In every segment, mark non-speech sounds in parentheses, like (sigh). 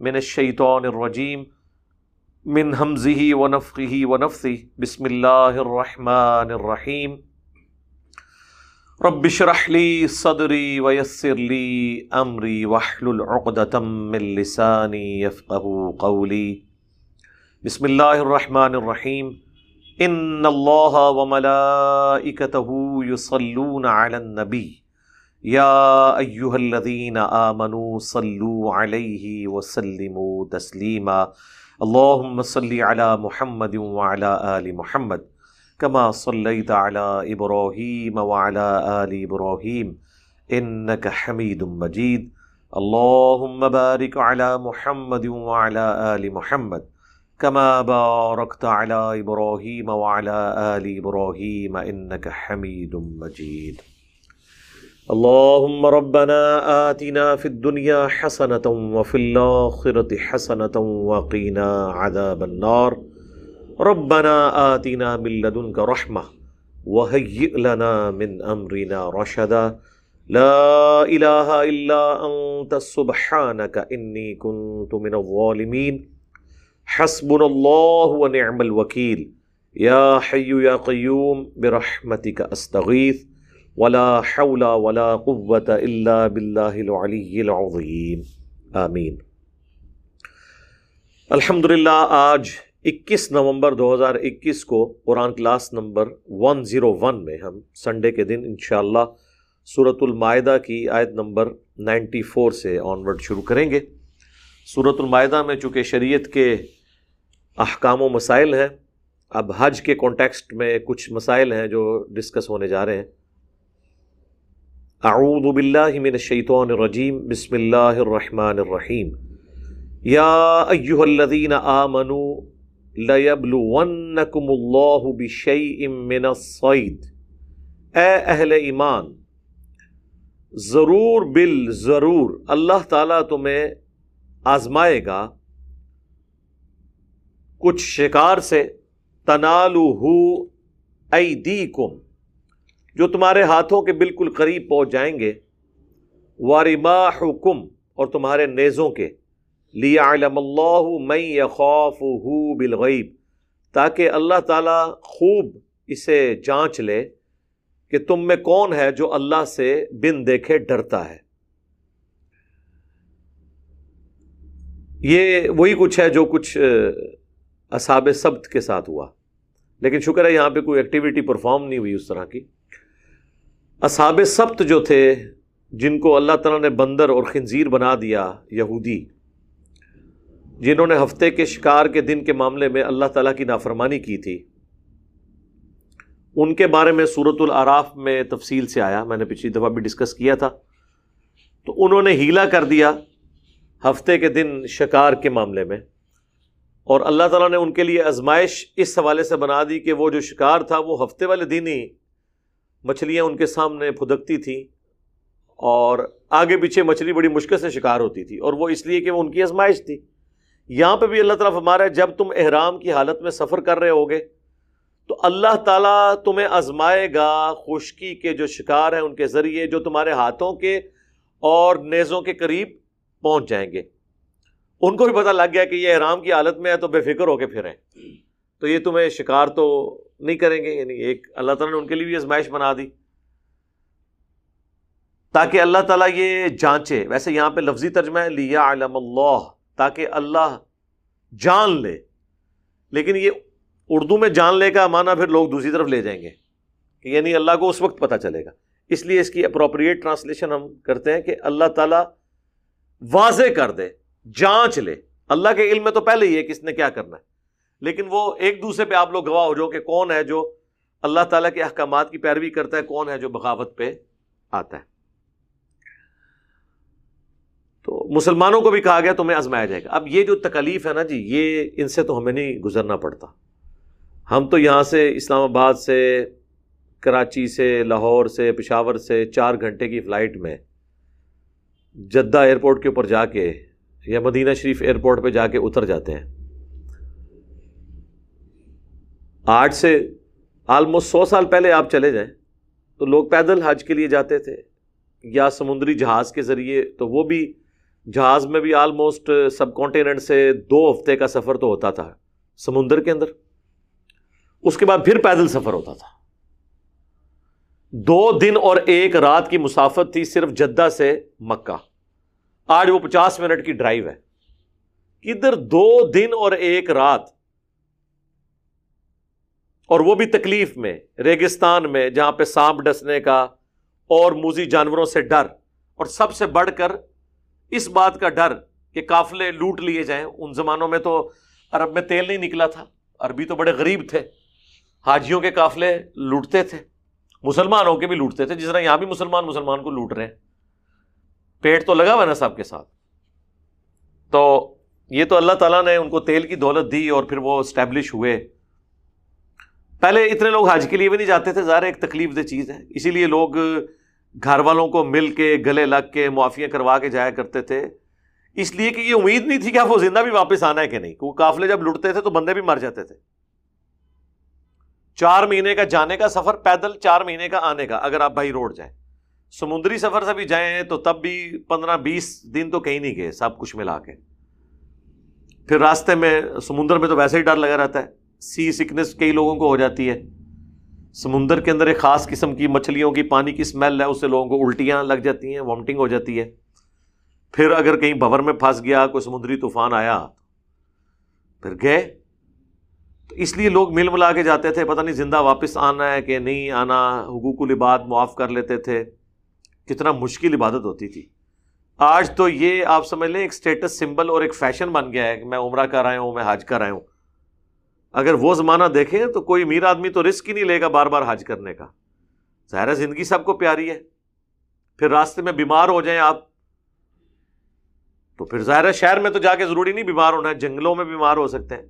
من الشیطان الرجیم من حمزه ونفخه ونفثه بسم اللہ الرحمن الرحیم۔ رب اشرح لي صدري ويسر لي امري واحلل عقدة من لساني يفقهوا قولي بسم الله الرحمن الرحيم ان الله وملائكته يصلون على النبي یا ایوہ الذین آمنوا صلو علیہ وسلموا تسلیما. اللہم صلی علی محمد وعلی آل محمد، کما صلیت علی ابراہیم وعلی آل ابراہیم، انک حمید مجید. اللہم بارک علی محمد وعلی آل محمد، کما بارکت علی ابراہیم وعلی آل ابراہیم، انک حمید مجید. اللهم ربنا آتنا في الدنيا حسنة وفي الآخرة حسنة وقنا عذاب النار. ربنا آتنا من لدنك رحمة وهيئ لنا من أمرنا رشدا. لا إله إلا أنت، سبحانك إني كنت من الظالمين. حسبنا الله ونعم الوكيل. يا حي يا قيوم، برحمتك أستغيث. ولا حول ولا قوة الا بالله العلي العظيم. آمین. الحمدللہ، آج اکیس نومبر دو ہزار اکیس کو Quran class number one zero one میں ہم سنڈے کے دن انشاءاللہ سورة المائدہ کی آیت نمبر نائنٹی فور سے آن ورڈ شروع کریں گے. سورة المائدہ میں چونکہ شریعت کے احکام و مسائل ہیں، اب حج کے کانٹیکسٹ میں کچھ مسائل ہیں جو ڈسکس ہونے جا رہے ہیں۔ اعوذ باللہ من الشیطان الرجیم، بسم اللہ الرحمن الرحیم۔ یا ایہا الذین آمنوا لیبلونکم اللہ بشیء من الصید۔ اے اہل ایمان، ضرور بال ضرور اللہ تعالیٰ تمہیں آزمائے گا۔ کچھ شکار سے تنالوہ ایدیکم۔ جو تمہارے ہاتھوں کے بالکل قریب پہنچ جائیں گے وارما حکم اور تمہارے نیزوں کے لیا علم اللہ میں خوف ہو بالغیب تاکہ اللہ تعالیٰ خوب اسے جانچ لے کہ تم میں کون ہے جو اللہ سے بن دیکھے ڈرتا ہے۔ یہ وہی کچھ ہے جو کچھ اصحاب سبت کے ساتھ ہوا۔ لیکن شکر ہے یہاں پہ کوئی ایکٹیویٹی پرفارم نہیں ہوئی اس طرح کی۔ اصحاب سبت جو تھے، جن کو اللہ تعالیٰ نے بندر اور خنزیر بنا دیا، یہودی۔ جنہوں نے ہفتے کے شکار کے دن کے معاملے میں اللہ تعالیٰ کی نافرمانی کی تھی۔ ان کے بارے میں صورت العراف میں تفصیل سے آیا۔ میں نے پچھلی دفعہ بھی ڈسکس کیا تھا۔ تو انہوں نے ہیلا کر دیا ہفتے کے دن شکار کے معاملے میں۔ اور اللہ تعالیٰ نے ان کے لیے آزمائش اس حوالے سے بنا دی کہ وہ جو شکار تھا، وہ ہفتے والے دن ہی مچھلیاں ان کے سامنے پھدکتی تھیں اور آگے پیچھے مچھلی بڑی مشکل سے شکار ہوتی تھی اور وہ اس لیے کہ وہ ان کی آزمائش تھی۔ یہاں پہ بھی اللہ تعالیٰ فرما رہا ہے، جب تم احرام کی حالت میں سفر کر رہے ہوگے تو اللہ تعالیٰ تمہیں آزمائے گا خشکی کے جو شکار ہیں ان کے ذریعے جو تمہارے ہاتھوں کے اور نیزوں کے قریب پہنچ جائیں گے۔ ان کو بھی پتہ لگ گیا کہ یہ احرام کی حالت میں ہے تو بے فکر ہو کے پھریں۔ تو یہ تمہیں شکار تو نہیں کریں گے یعنی ایک اللہ تعالیٰ نے ان کے لیے بھی آزمائش بنا دی۔ تاکہ اللہ تعالیٰ یہ جانچے، ویسے یہاں پہ لفظی ترجمہ ہے لیا علم اللہ تاکہ اللہ جان لے۔ لیکن یہ اردو میں جان لے کا مانا پھر لوگ دوسری طرف لے جائیں گے، کہ یعنی اللہ کو اس وقت پتہ چلے گا۔ اس لیے اس کی اپروپریٹ ٹرانسلیشن ہم کرتے ہیں کہ اللہ تعالیٰ واضح کر دے، جانچ لے۔ اللہ کے علم میں تو پہلے ہی ہے کہ اس نے کیا کرنا ہے۔ لیکن وہ ایک دوسرے پہ آپ لوگ گواہ ہو جو کہ کون ہے جو اللہ تعالیٰ کے احکامات کی پیروی کرتا ہے، کون ہے جو بغاوت پہ آتا ہے۔ تو مسلمانوں کو بھی کہا گیا، تمہیں آزمایا جائے گا۔ اب یہ جو تکلیف ہے نا جی یہ ان سے تو ہمیں نہیں گزرنا پڑتا۔ ہم تو یہاں سے اسلام آباد سے، کراچی سے، لاہور سے، پشاور سے چار گھنٹے کی فلائٹ میں جدہ ایئرپورٹ کے اوپر جا کے یا مدینہ شریف ایئرپورٹ پہ جا کے اتر جاتے ہیں۔ آٹھ سے آلموسٹ سو سال پہلے آپ چلے جائیں، تو لوگ پیدل حج کے لیے جاتے تھے یا سمندری جہاز کے ذریعے، تو وہ بھی جہاز میں بھی آلموسٹ سب کانٹیننٹ سے دو ہفتے کا سفر تو ہوتا تھا سمندر کے اندر۔ اس کے بعد پھر پیدل سفر ہوتا تھا۔ دو دن اور ایک رات کی مسافت تھی صرف جدہ سے مکہ۔ آج وہ پچاس منٹ کی ڈرائیو ہے۔ ادھر دو دن اور ایک رات اور وہ بھی تکلیف میں، ریگستان میں، جہاں پہ سانپ ڈسنے کا اور موزی جانوروں سے ڈر۔ اور سب سے بڑھ کر اس بات کا ڈر کہ کافلے لوٹ لیے جائیں۔ ان زمانوں میں تو عرب میں تیل نہیں نکلا تھا۔ عربی تو بڑے غریب تھے۔ حاجیوں کے کافلے لوٹتے تھے۔ مسلمان ہو کے بھی لوٹتے تھے، جس طرح یہاں بھی مسلمان مسلمان کو لوٹ رہے ہیں۔ پیٹ تو لگا ہوا نا صاحب کے ساتھ۔ تو یہ تو اللہ تعالیٰ نے ان کو تیل کی دولت دی اور پھر وہ اسٹیبلش ہوئے۔ پہلے اتنے لوگ حج کے لیے بھی نہیں جاتے تھے، ظاہر ایک تکلیف دہ چیز ہے۔ اسی لیے لوگ گھر والوں کو مل کے گلے لگ کے معافیاں کروا کے جایا کرتے تھے۔ اس لیے کہ یہ امید نہیں تھی کہ وہ زندہ بھی واپس آنا ہے کہ نہیں وہ کافلے جب لٹتے تھے تو بندے بھی مر جاتے تھے۔ چار مہینے کا جانے کا سفر، پیدل چار مہینے کا آنے کا، اگر آپ بھائی روڈ جائیں۔ سمندری سفر سے بھی جائیں تو تب بھی پندرہ بیس دن تو کہیں نہیں گئے، سب کچھ ملا کے۔ پھر راستے میں سمندر میں تو ویسے ہی ڈر لگا رہتا ہے۔ سی سکنس کئی لوگوں کو ہو جاتی ہے۔ سمندر کے اندر ایک خاص قسم کی مچھلیوں کی پانی کی اسمیل ہے، اس سے لوگوں کو الٹیاں لگ جاتی ہیں وامٹنگ ہو جاتی ہے۔ پھر اگر کہیں بھور میں پھنس گیا، کوئی سمندری طوفان آیا، پھر گئے۔ تو اس لیے لوگ مل ملا کے جاتے تھے، پتہ نہیں زندہ واپس آنا ہے کہ نہیں آنا، حقوق العباد معاف کر لیتے تھے۔ کتنا مشکل عبادت ہوتی تھی۔ آج تو یہ آپ سمجھ لیں، ایک اسٹیٹس سمبل اور ایک فیشن بن گیا ہے کہ میں عمرہ کر آیا ہوں، میں حج کر آیا ہوں۔ اگر وہ زمانہ دیکھیں تو کوئی امیر آدمی تو رسک ہی نہیں لے گا بار بار حج کرنے کا۔ ظاہر زندگی سب کو پیاری ہے۔ پھر راستے میں بیمار ہو جائیں آپ۔ تو پھر ظاہر شہر میں تو جا کے ضروری نہیں بیمار ہونا ہے، جنگلوں میں بیمار ہو سکتے ہیں۔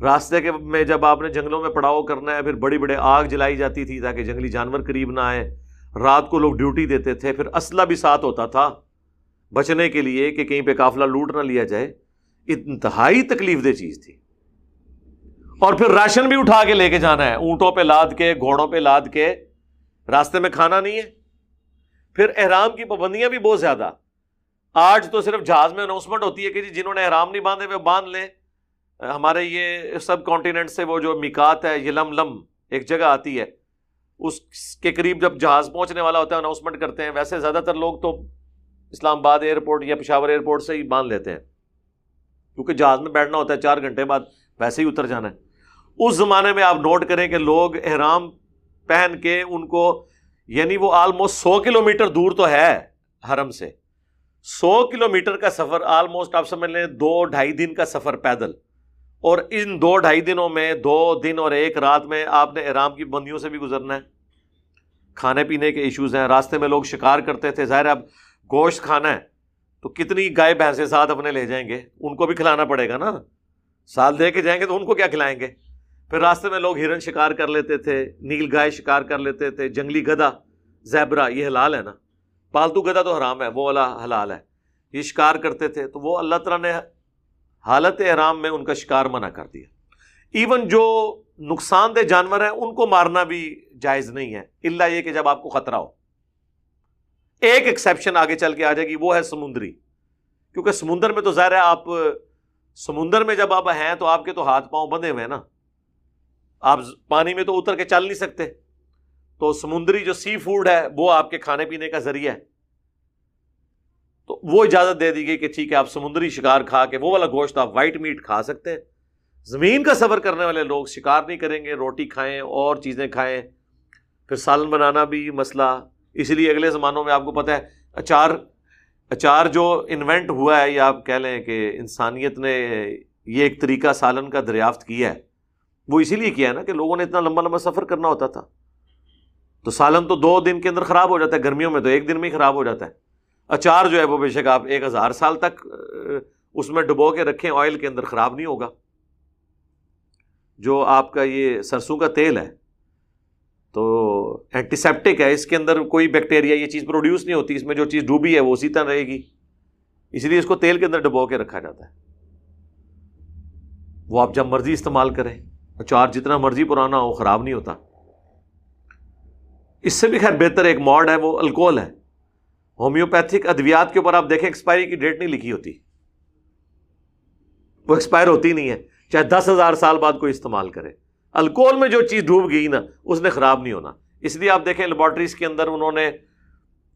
راستے کے میں جب آپ نے جنگلوں میں پڑاؤ کرنا ہے، پھر بڑی بڑے آگ جلائی جاتی تھی تاکہ جنگلی جانور قریب نہ آئے رات کو لوگ ڈیوٹی دیتے تھے، پھر اسلحہ بھی ساتھ ہوتا تھا۔ بچنے کے لیے کہ کہیں پہ قافلہ لوٹ نہ لیا جائے۔ انتہائی تکلیف دہ چیز تھی۔ اور پھر راشن بھی اٹھا کے لے کے جانا ہے، اونٹوں پہ لاد کے، گھوڑوں پہ لاد کے۔ راستے میں کھانا نہیں ہے۔ پھر احرام کی پابندیاں بھی بہت زیادہ۔ آج تو صرف جہاز میں اناؤنسمنٹ ہوتی ہے کہ جی جنہوں نے احرام نہیں باندھے وہ باندھ لیں۔ ہمارے یہ سب کانٹیننٹ سے وہ جو مکات ہے، یہ لم ایک جگہ آتی ہے۔ اس کے قریب جب جہاز پہنچنے والا ہوتا ہے اناؤنسمنٹ کرتے ہیں۔ ویسے زیادہ تر لوگ تو اسلام آباد ایئرپورٹ یا پشاور ایئرپورٹ سے ہی باندھ لیتے ہیں۔ کیونکہ جہاز میں بیٹھنا ہوتا ہے، چار گھنٹے بعد ویسے ہی اتر جانا ہے۔ اس زمانے میں آپ نوٹ کریں کہ لوگ احرام پہن کے ان کو یعنی وہ آلموسٹ سو کلو میٹر دور تو ہے حرم سے۔ سو کلو میٹر کا سفر آلموسٹ آپ سمجھ لیں دو ڈھائی دن کا سفر پیدل۔ اور ان دو ڈھائی دنوں میں دو دن اور ایک رات میں آپ نے احرام کی بندیوں سے بھی گزرنا ہے۔ کھانے پینے کے ایشوز ہیں، راستے میں لوگ شکار کرتے تھے۔ ظاہر اب گوشت کھانا ہے تو کتنی گائے بھینسیں ساتھ اپنے لے جائیں گے؟ ان کو بھی کھلانا پڑے گا نا۔ سال دے کے جائیں گے تو ان کو کیا کھلائیں گے؟ پھر راستے میں لوگ ہرن شکار کر لیتے تھے، نیل گائے شکار کر لیتے تھے، جنگلی گدا، زیبرا، یہ حلال ہے نا؟ پالتو گدا تو حرام ہے، وہ والا حلال ہے۔ یہ شکار کرتے تھے، تو وہ اللہ تعالیٰ نے حالت احرام میں ان کا شکار منع کر دیا۔ ایون جو نقصان دہ جانور ہیں، ان کو مارنا بھی جائز نہیں ہے۔ اللہ یہ کہ جب آپ کو خطرہ ہو۔ ایک ایکسیپشن آگے چل کے آ جائے گی، وہ ہے سمندری۔ کیونکہ سمندر میں تو ظاہر ہے، آپ سمندر میں جب آپ ہیں تو آپ کے تو ہاتھ پاؤں بندے ہوئے ہیں نا۔ آپ پانی میں تو اتر کے چل نہیں سکتے۔ تو سمندری جو سی فوڈ ہے، وہ آپ کے کھانے پینے کا ذریعہ ہے۔ تو وہ اجازت دے دی گئی کہ ٹھیک ہے، آپ سمندری شکار کھا کے وہ والا گوشت آپ وائٹ میٹ کھا سکتے ہیں۔ زمین کا سفر کرنے والے لوگ شکار نہیں کریں گے، روٹی کھائیں، اور چیزیں کھائیں۔ پھر سالن بنانا بھی مسئلہ۔ اسی لیے اگلے زمانوں میں آپ کو پتہ ہے، اچار اچار جو انوینٹ ہوا ہے، یا آپ کہہ لیں کہ انسانیت نے یہ ایک طریقہ سالن کا دریافت کیا ہے۔ وہ اسی لیے کیا ہے نا کہ لوگوں نے اتنا لمبا لمبا سفر کرنا ہوتا تھا۔ تو سالن تو دو دن کے اندر خراب ہو جاتا ہے، گرمیوں میں تو ایک دن میں ہی خراب ہو جاتا ہے۔ اچار جو ہے وہ بے شک آپ ایک ہزار سال تک اس میں ڈبو کے رکھیں آئل کے اندر خراب نہیں ہوگا۔ جو آپ کا یہ سرسوں کا تیل ہے، تو اینٹیسیپٹک ہے، اس کے اندر کوئی بیکٹیریا یہ چیز پروڈیوس نہیں ہوتی، اس میں جو چیز ڈوبی ہے وہ اسی طرح رہے گی۔ اس لیے اس کو تیل کے اندر ڈبو کے رکھا جاتا ہے۔ وہ آپ جب مرضی استعمال کریں۔ اچار جتنا مرضی پرانا ہو، خراب نہیں ہوتا۔ اس سے بھی خیر بہتر ایک ماڈ ہے، وہ الکوہل ہے۔ ہومیوپیتھک ادویات کے اوپر آپ دیکھیں ایکسپائری کی ڈیٹ نہیں لکھی ہوتی۔ وہ ایکسپائر ہوتی نہیں ہے، چاہے دس ہزار سال بعد کوئی استعمال کرے۔ الکوہل میں جو چیز ڈوب گئی نا، اس نے خراب نہیں ہونا۔ اس لیے آپ دیکھیں لیبورٹریز کے اندر انہوں نے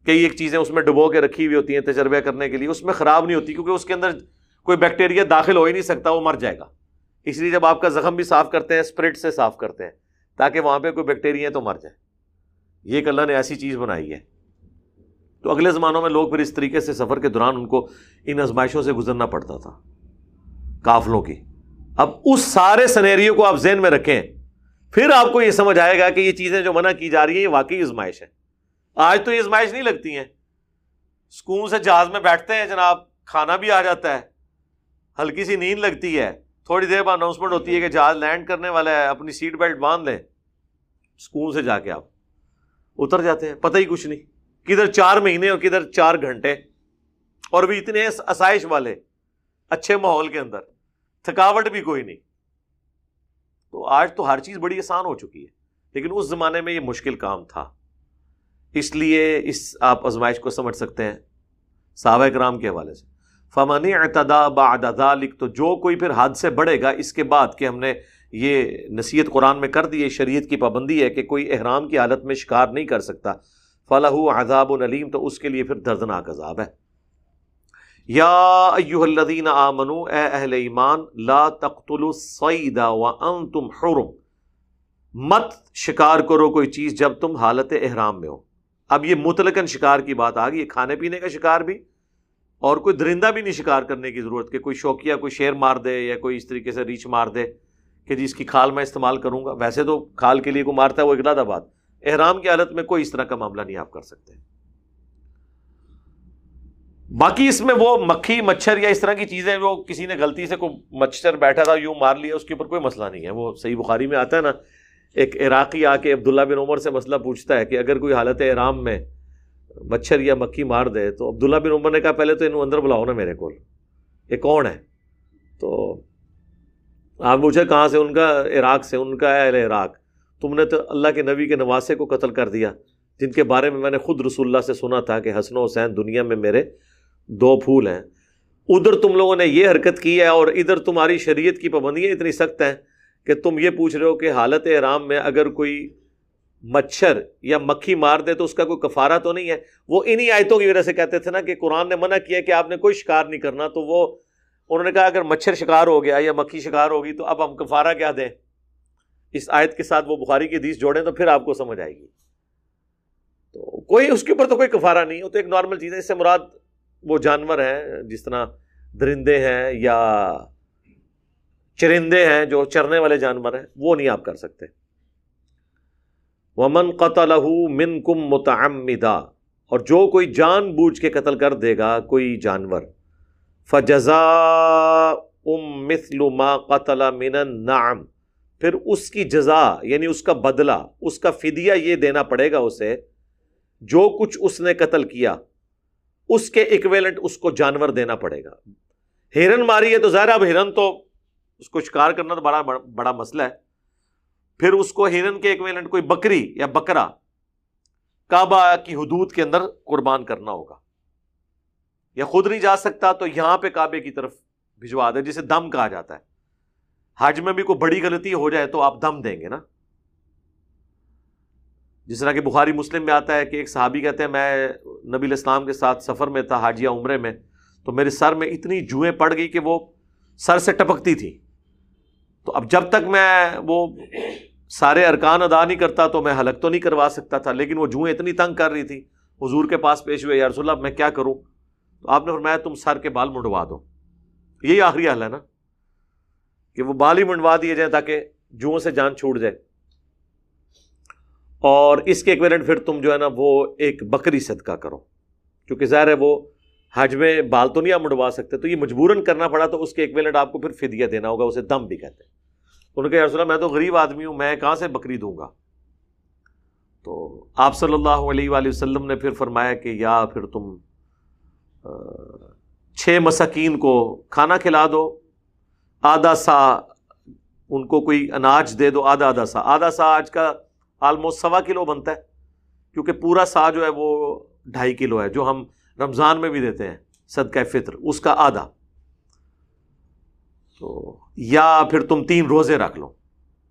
کئی ایک چیزیں اس میں ڈبو کے رکھی ہوئی ہوتی ہیں تجربہ کرنے کے لیے۔ اس میں خراب نہیں ہوتی، کیونکہ اس کے اندر کوئی بیکٹیریا داخل ہو ہی نہیں سکتا، وہ مر جائے گا۔ اس لیے جب آپ کا زخم بھی صاف کرتے ہیں اسپرٹ سے صاف کرتے ہیں، تاکہ وہاں پہ کوئی بیکٹیریا تو مر جائے۔ یہ ایک اللہ نے ایسی چیز بنائی ہے۔ تو اگلے زمانوں میں لوگ پھر اس طریقے سے سفر کے دوران ان کو ان ازمائشوں سے گزرنا پڑتا تھا، کافلوں کی۔ اب اس سارے سنیریوں کو آپ ذہن میں رکھیں، پھر آپ کو یہ سمجھ آئے گا کہ یہ چیزیں جو منع کی جا رہی ہیں، یہ واقعی ازمائش ہے آج تو یہ ازمائش نہیں لگتی ہیں۔ سکون سے جہاز میں بیٹھتے ہیں جناب، کھانا بھی آ جاتا ہے، ہلکی سی نیند لگتی ہے۔ تھوڑی دیر بعد اناؤنسمنٹ ہوتی ہے کہ جہاز لینڈ کرنے والا ہے، اپنی سیٹ بیلٹ باندھ لیں۔ سکون سے جا کے آپ اتر جاتے ہیں، پتہ ہی کچھ نہیں۔ کدھر چار مہینے اور کدھر چار گھنٹے۔ اور بھی اتنے آسائش والے اچھے ماحول کے اندر۔ تھکاوٹ بھی کوئی نہیں۔ تو آج تو ہر چیز بڑی آسان ہو چکی ہے۔ لیکن اس زمانے میں یہ مشکل کام تھا۔ اس لیے اس آپ ازمائش کو سمجھ سکتے ہیں۔ صحابہ کرام کے حوالے سے۔ فمن اعتدا بعد ذلك، تو جو کوئی پھر حد سے بڑھے گا، اس کے بعد کہ ہم نے یہ نصیحت قرآن میں کر دی ہے شریعت کی پابندی ہے کہ کوئی احرام کی حالت میں شکار نہیں کر سکتا۔ فلاح عذاب العلیم تو اس کے لیے پھر دردناک عذاب ہے۔ یا ایوہ الذین آمنو، اے اہل ایمان، لا تقتلوا الصید وانتم حرم۔ مت شکار کرو کوئی چیز جب تم حالت احرام میں ہو۔ اب یہ مطلقاً شکار کی بات آ گئی کھانے پینے کا شکار بھی اور کوئی درندہ بھی نہیں شکار کرنے کی ضرورت کہ کوئی شوقیہ کوئی شیر مار دے یا کوئی اس طریقے سے ریچھ مار دے کہ جس کی کھال میں استعمال کروں گا۔ ویسے تو کھال کے لیے کوئی مارتا ہے وہ اگلا بات احرام کی حالت میں کوئی اس طرح کا معاملہ نہیں آپ کر سکتے۔ باقی اس میں وہ مکھی، مچھر یا اس طرح کی چیزیں جو کسی نے غلطی سے کوئی مچھر بیٹھا تھا، یوں مار لیا، اس کے اوپر کوئی مسئلہ نہیں ہے۔ وہ صحیح بخاری میں آتا ہے نا، ایک عراقی آ کے عبداللہ بن عمر سے مسئلہ پوچھتا ہے کہ اگر کوئی حالت احرام میں مچھر یا مکھی مار دے تو عبداللہ بن عمر نے کہا پہلے تو انہوں اندر بلاؤ نا میرے کو یہ کون ہے؟ تو آپ پوچھے کہاں سے؟ ان کا عراق سے، ان کا اہل عراق۔ تم نے تو اللہ کے نبی کے نواسے کو قتل کر دیا، جن کے بارے میں میں نے خود رسول اللہ سے سنا تھا کہ حسن و حسین دنیا میں میرے دو پھول ہیں۔ ادھر تم لوگوں نے یہ حرکت کی ہے اور ادھر تمہاری شریعت کی پابندیاں اتنی سخت ہیں کہ تم یہ پوچھ رہے ہو کہ حالت احرام میں اگر کوئی مچھر یا مکھی مار دے تو اس کا کوئی کفارہ تو نہیں ہے؟ وہ انہی آیتوں کی وجہ سے کہتے تھے نا کہ قرآن نے منع کیا کہ آپ نے کوئی شکار نہیں کرنا، تو وہ انہوں نے کہا اگر مچھر شکار ہو گیا یا مکھی شکار ہوگی تو اب ہم کفارہ کیا دیں؟ اس آیت کے ساتھ وہ بخاری کی حدیث جوڑیں تو پھر آپ کو سمجھ آئے گی۔ تو کوئی اس کے اوپر تو کوئی کفارہ نہیں، وہ تو ایک نارمل چیز ہے، اس سے مراد وہ جانور ہیں، جس طرح درندے ہیں یا چرندے ہیں جو چرنے والے جانور ہیں، وہ نہیں آپ کر سکتے۔ ومن قتل من کم متعمدہ اور جو کوئی جان بوجھ کے قتل کر دے گا کوئی جانور فجزا ام مثل ما قتل من النعم پھر اس کی جزا یعنی اس کا بدلہ اس کا فدیہ یہ دینا پڑے گا اسے جو کچھ اس نے قتل کیا اس کے اکویلنٹ اس کو جانور دینا پڑے گا۔ ہرن ماری ہے تو ظاہر اب ہرن تو اس کو شکار کرنا تو بڑا بڑا مسئلہ ہے۔ پھر اس کو ہرن کے اکویلنٹ کوئی بکری یا بکرا کعبہ کی حدود کے اندر قربان کرنا ہوگا۔ یا خود نہیں جا سکتا تو یہاں پہ کعبے کی طرف بھجوا دے، جسے دم کہا جاتا ہے۔ حج میں بھی کوئی بڑی غلطی ہو جائے تو آپ دم دیں گے نا۔ جس طرح کہ بخاری مسلم میں آتا ہے کہ ایک صحابی کہتے ہیں، میں نبی الاسلام کے ساتھ سفر میں تھا حاجیہ عمرے میں، تو میرے سر میں اتنی جوئیں پڑ گئی کہ وہ سر سے ٹپکتی تھی۔ تو اب جب تک میں وہ سارے ارکان ادا نہیں کرتا تو میں حلق تو نہیں کروا سکتا تھا، لیکن وہ جوئیں اتنی تنگ کر رہی تھی۔ حضور کے پاس پیش ہوئے یارس اللہ، میں کیا کروں؟ تو آپ نے فرمایا، تم سر کے بال منڈوا دو۔ یہی آخری حل ہے نا، کہ وہ بال ہی منڈوا دیے جائیں تاکہ جوؤں سے جان چھوٹ جائے۔ اور اس کے ایکویلنٹ پھر تم جو ہے نا، وہ ایک بکری صدقہ کرو۔ کیونکہ ظاہر ہے، وہ حج میں بال تو نہیں آپ منڈوا سکتے، تو یہ مجبوراً کرنا پڑا، تو اس کے ایکویلنٹ آپ کو پھر فدیہ دینا ہوگا، اسے دم بھی کہتے ہیں۔ انہوں نے کہا رسول میں تو غریب آدمی ہوں، میں کہاں سے بکری دوں گا؟ تو آپ صلی اللہ علیہ وآلہ وسلم نے پھر فرمایا کہ، یا پھر تم چھ مساکین کو کھانا کھلا دو، آدھا سا ان کو کوئی اناج دے دو، آدھا آدھا سا. آدھا سا آج کا آلموسٹ سوا کلو بنتا ہے، کیونکہ پورا سا جو ہے وہ ڈھائی کلو ہے، جو ہم رمضان میں بھی دیتے ہیں، صدقہ فطر، اس کا آدھا۔ تو یا پھر تم تین روزے رکھ لو،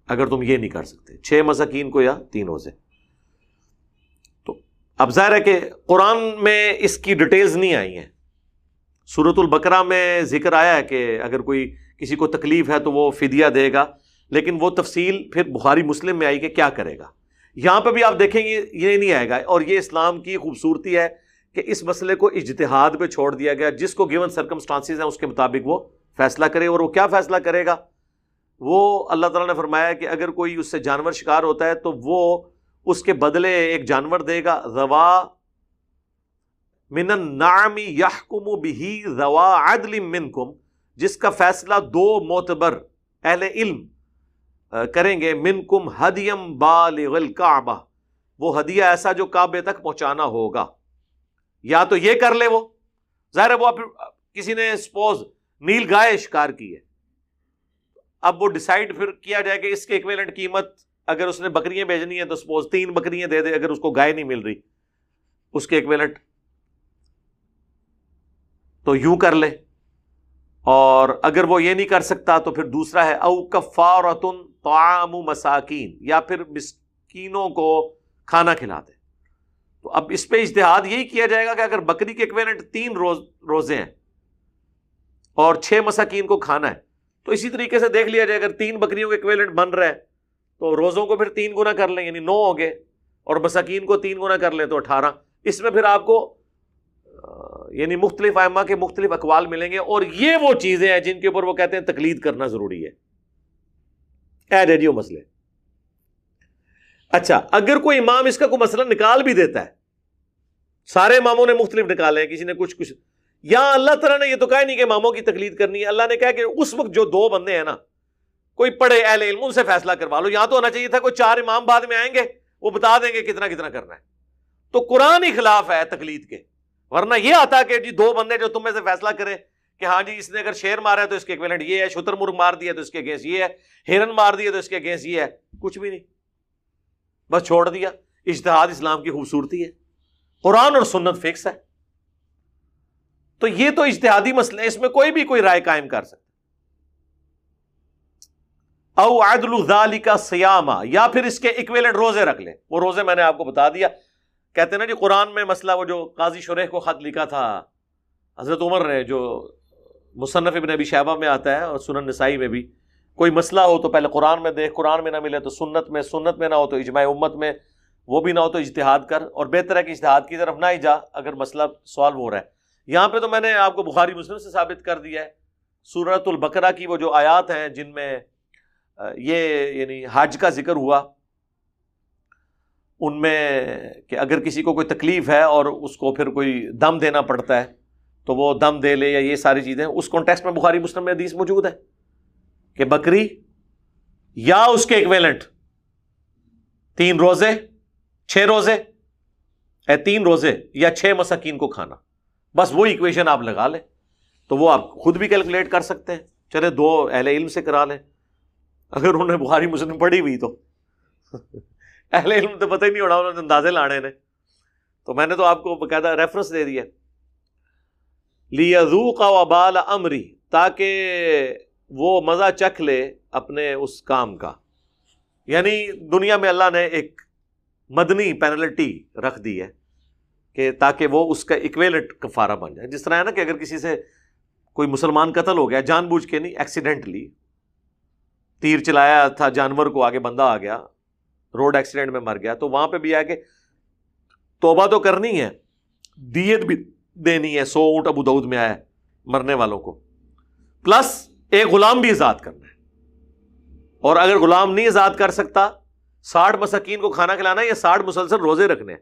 اگر تم یہ نہیں کر سکتے۔ چھ مساکین کو یا تین روزے۔ تو اب ظاہر ہے کہ قرآن میں اس کی ڈیٹیلز نہیں آئی ہیں۔ سورت البقرہ میں ذکر آیا ہے کہ اگر کوئی کسی کو تکلیف ہے تو وہ فدیہ دے گا، لیکن وہ تفصیل پھر بخاری مسلم میں آئی کہ کیا کرے گا۔ یہاں پہ بھی آپ دیکھیں گے، یہ نہیں آئے گا۔ اور یہ اسلام کی خوبصورتی ہے کہ اس مسئلے کو اجتہاد پہ چھوڑ دیا گیا، جس کو گیون سرکمسٹانسز ہیں، اس کے مطابق وہ فیصلہ کرے اور وہ کیا فیصلہ کرے گا؟ وہ اللہ تعالیٰ نے فرمایا کہ اگر کوئی اس سے جانور شکار ہوتا ہے تو وہ اس کے بدلے ایک جانور دے گا۔ روا من النعم یحکم بھی روا عدل منکم، جس کا فیصلہ دو معتبر اہل علم کریں گے۔ من کم ہدیم بالغل کعبہ وہ ہدیہ ایسا جو کعبے تک پہنچانا ہوگا۔ یا تو یہ کر لے وہ۔ ظاہر ہے وہ کسی نے سپوز نیل گائے شکار کی ہے۔ اب وہ ڈسائڈ پھر کیا جائے کہ اس کے ایکویلنٹ قیمت اگر اس نے بکریاں بھیجنی ہے تو سپوز تین بکریاں دے دے اگر اس کو گائے نہیں مل رہی۔ اس کے ایکویلنٹ تو یوں کر لے۔ اور اگر وہ یہ نہیں کر سکتا تو پھر دوسرا ہے، او کفارتن توام مساکین، یا پھر مسکینوں کو کھانا کھلا دے۔ تو اب اس پہ اشتہاد یہی کیا جائے گا کہ اگر بکری کے ایکویلنٹ تین روز، روزے ہیں اور چھ مساکین کو کھانا ہے۔ تو اسی طریقے سے دیکھ لیا جائے، اگر تین بکریوں کے ایکویلنٹ بن رہا ہے، تو روزوں کو پھر تین گنا کر لیں یعنی نو ہو گئے، اور مساکین کو تین گنا کر لیں تو اٹھارہ۔ اس میں پھر آپ کو یعنی مختلف آئمہ کے مختلف اقوال ملیں گے، اور یہ وہ چیزیں ہیں جن کے اوپر وہ کہتے ہیں تقلید کرنا ضروری ہے۔ اے ریڈیو مسئلے۔ اچھا اگر کوئی امام اس کا کوئی مسئلہ نکال بھی دیتا ہے، سارے اماموں نے مختلف نکالے ہیں، کسی نے کچھ کچھ یا اللہ تعالیٰ نے یہ تو کہا نہیں کہ اماموں کی تقلید کرنی ہے۔ اللہ نے کہا کہ اس وقت جو دو بندے ہیں نا، کوئی پڑھے اہل علم، ان سے فیصلہ کروا لو۔ یہاں تو ہونا چاہیے تھا، کوئی چار امام بعد میں آئیں گے، وہ بتا دیں گے کتنا کتنا کرنا ہے۔ تو قرآن ہی خلاف ہے تقلید کے۔ ورنہ یہ آتا کہ جی دو بندے جو تم میں سے فیصلہ کرے کہ ہاں جی اس نے اگر شیر مارا ہے تو اس کے ایکویلنٹ یہ ہے، شتر مرغ مار دیا تو اس کے گیس یہ ہے، ہرن مار دیا تو اس کے گیس یہ ہے۔ کچھ بھی نہیں۔ بس چھوڑ دیا۔ اشتہاد اسلام کی خوبصورتی ہے۔ قرآن اور سنت فکس ہے۔ تو یہ تو اشتہادی مسئلہ ہے اس میں کوئی بھی کوئی رائے قائم کر سکتا او عدل کا سیاما یا پھر اس کے اکویلنٹ روزے رکھ لیں۔ وہ روزے میں نے آپ کو بتا دیا۔ کہتے ہیں نا جی قرآن میں مسئلہ وہ جو قاضی شریح کو خط لکھا تھا، حضرت عمر نے جو مصنف ابن ابی شہبہ میں آتا ہے اور سنن نسائی میں بھی کوئی مسئلہ ہو تو پہلے قرآن میں دیکھ، قرآن میں نہ ملے تو سنت میں سنت میں نہ ہو تو اجماع امت میں، وہ بھی نہ ہو تو اجتہاد کر اور بہتر ہے کہ اجتہاد کی طرف نہ ہی جا، اگر مسئلہ سوالو ہو رہا ہے۔ یہاں پہ تو میں نے آپ کو بخاری مسلم سے ثابت کر دیا ہے۔ صورت البقرہ کی وہ جو آیات ہیں جن میں یہ یعنی حج کا ذکر ہوا، ان میں کہ اگر کسی کو کوئی تکلیف ہے اور اس کو پھر کوئی دم دینا پڑتا ہے، تو وہ دم دے لے یا یہ ساری چیزیں، اس کانٹیکس میں بخاری مسلم میں حدیث موجود ہے کہ بکری یا اس کے ایکویلنٹ تین روزے، چھ روزے، اے تین روزے یا چھ مسکین کو کھانا۔ بس وہ اکویشن آپ لگا لیں۔ تو وہ آپ خود بھی کیلکولیٹ کر سکتے ہیں۔ چلے دو اہل علم سے کرا لیں۔ اگر انہوں نے بخاری مسلم پڑھی ہوئی تو۔ (laughs) اہل علم تو پتہ ہی نہیں ہونا، انہوں نے اندازے لانے نے۔ تو میں نے تو آپ کو باقاعدہ ریفرنس دے دیا۔ لیزو کا وبال امری تاکہ وہ مزہ چکھ لے اپنے اس کام کا۔ یعنی دنیا میں اللہ نے ایک مدنی پینلٹی رکھ دی ہے۔ کہ تاکہ وہ اس کا اکویلٹ کفارہ بن جائے۔ جس طرح ہے نا کہ اگر کسی سے کوئی مسلمان قتل ہو گیا، جان بوجھ کے نہیں ایکسیڈنٹلی تیر چلایا تھا، جانور کو آگے بندہ آ گیا روڈ ایکسیڈنٹ میں مر گیا، تو وہاں پہ بھی آ کے توبہ تو کرنی ہے، دیت بھی دینی ہے، سو اونٹ ابو دعود میں آیا مرنے والوں کو۔ پلس ایک غلام بھی آزاد کرنا ہے۔ اور اگر غلام نہیں آزاد کر سکتا، ساٹھ مسکین کو کھانا کھلانا یا ساٹھ مسلسل روزے رکھنے ہیں۔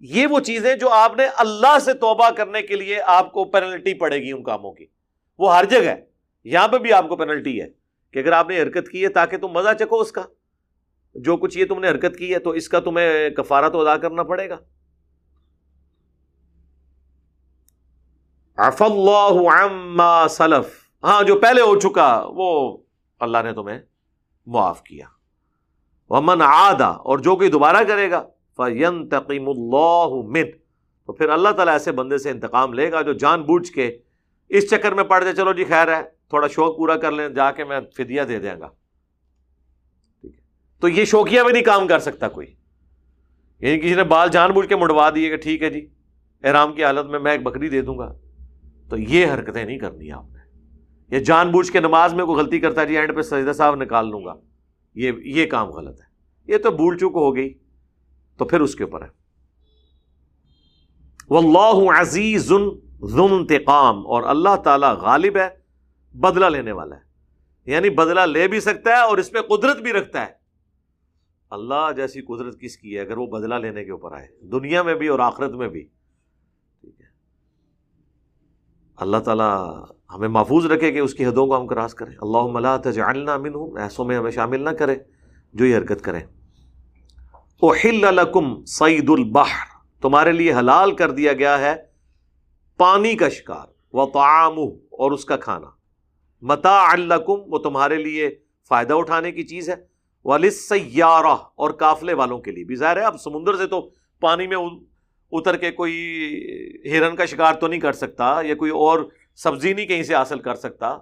یہ وہ چیزیں جو آپ نے اللہ سے توبہ کرنے کے لیے آپ کو پینلٹی پڑے گی ان کاموں کی۔ وہ ہر جگہ ہے۔ یہاں پہ بھی آپ کو پینلٹی ہے کہ اگر آپ نے حرکت کی ہے تاکہ تم مزہ چکو اس کا۔ جو کچھ یہ تم نے حرکت کی ہے تو اس کا تمہیں کفارہ تو ادا کرنا پڑے گا۔ اللہ عما سلف۔ ہاں جو پہلے ہو چکا وہ اللہ نے تمہیں معاف کیا۔ ومن آدا اور جو کوئی دوبارہ کرے گا فین تقیم اللہ من تو پھر اللہ تعالیٰ ایسے بندے سے انتقام لے گا جو جان بوجھ کے اس چکر میں پڑ جائے چلو جی خیر ہے، تھوڑا شوق پورا کر لیں، جا کے میں فدیہ دے دیں گا۔ تو یہ شوقیہ بھی نہیں کام کر سکتا کوئی۔ یعنی کسی نے بال جان بوجھ کے مڑوا دیے کہ ٹھیک ہے جی احرام کی حالت میں میں ایک بکری دے دوں گا۔ تو یہ حرکتیں نہیں کرنی آپ نے۔ یہ جان بوجھ کے نماز میں کوئی غلطی کرتا ہے جی اینڈ پہ سجدہ صاحب نکال لوں گا۔ یہ یہ کام غلط ہے۔ یہ تو بھول چوک ہو گئی۔ تو پھر اس کے اوپر ہے۔ واللہ عزیز ذو انتقام، اور اللہ تعالی غالب ہے، بدلہ لینے والا ہے۔ یعنی بدلہ لے بھی سکتا ہے اور اس پہ قدرت بھی رکھتا ہے۔ اللہ جیسی قدرت کس کی ہے اگر وہ بدلہ لینے کے اوپر آئے؟ دنیا میں بھی اور آخرت میں بھی۔ ٹھیک ہے۔ اللہ تعالیٰ ہمیں محفوظ رکھے کہ اس کی حدوں کو ہم کراس کریں۔ اللہ ملا تجعلنا منہم، ایسوں میں ہمیں شامل نہ کرے جو یہ حرکت کریں۔ احل لکم سعید البحر۔ تمہارے لیے حلال کر دیا گیا ہے پانی کا شکار و تعام اور اس کا کھانا۔ متا الکم وہ تمہارے لیے فائدہ اٹھانے کی چیز ہے۔ سیارہ اور کافلے والوں کے لیے۔ بھی ظاہر ہے، اب سمندر سے تو پانی میں اتر کے کوئی ہرن کا شکار تو نہیں کر سکتا، یا کوئی اور سبزی نہیں کہیں سے حاصل کر سکتا،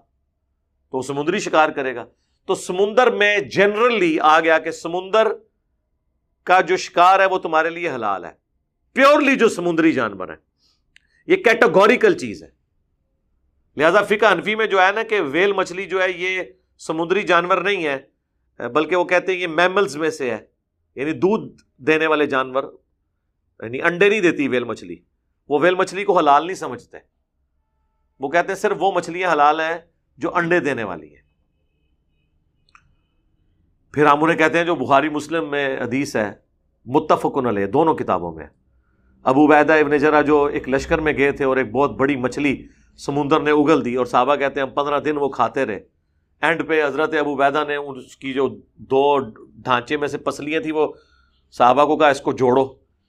تو سمندری شکار کرے گا۔ تو سمندر میں جنرلی آ گیا کہ سمندر کا جو شکار ہے وہ تمہارے لیے حلال ہے۔ پیورلی جو سمندری جانور ہے یہ کیٹاگوریکل چیز ہے۔ لہذا فقہ انفی میں جو ہے نا کہ ویل مچھلی جو ہے یہ سمندری جانور نہیں ہے، بلکہ وہ کہتے ہیں یہ میملز میں سے ہے۔ یعنی دودھ دینے والے جانور یعنی انڈے نہیں دیتی ویل مچھلی۔ وہ ویل مچھلی کو حلال نہیں سمجھتے۔ وہ کہتے ہیں صرف وہ مچھلیاں حلال ہیں جو انڈے دینے والی ہیں۔ پھر ہم انہیں کہتے ہیں جو بخاری مسلم میں حدیث ہے، متفقن علیہ، دونوں کتابوں میں۔ ابو بیدہ ابن جرا جو ایک لشکر میں گئے تھے اور ایک بہت بڑی مچھلی سمندر نے اگل دی اور صحابہ کہتے ہیں ہم پندرہ دن وہ کھاتے رہے۔ اینڈ پہ حضرت ابو بیدہ نے اس کی جو دو ڈھانچے میں سے پسلیاں تھیں وہ صحابہ کو کہا اس کو جوڑو۔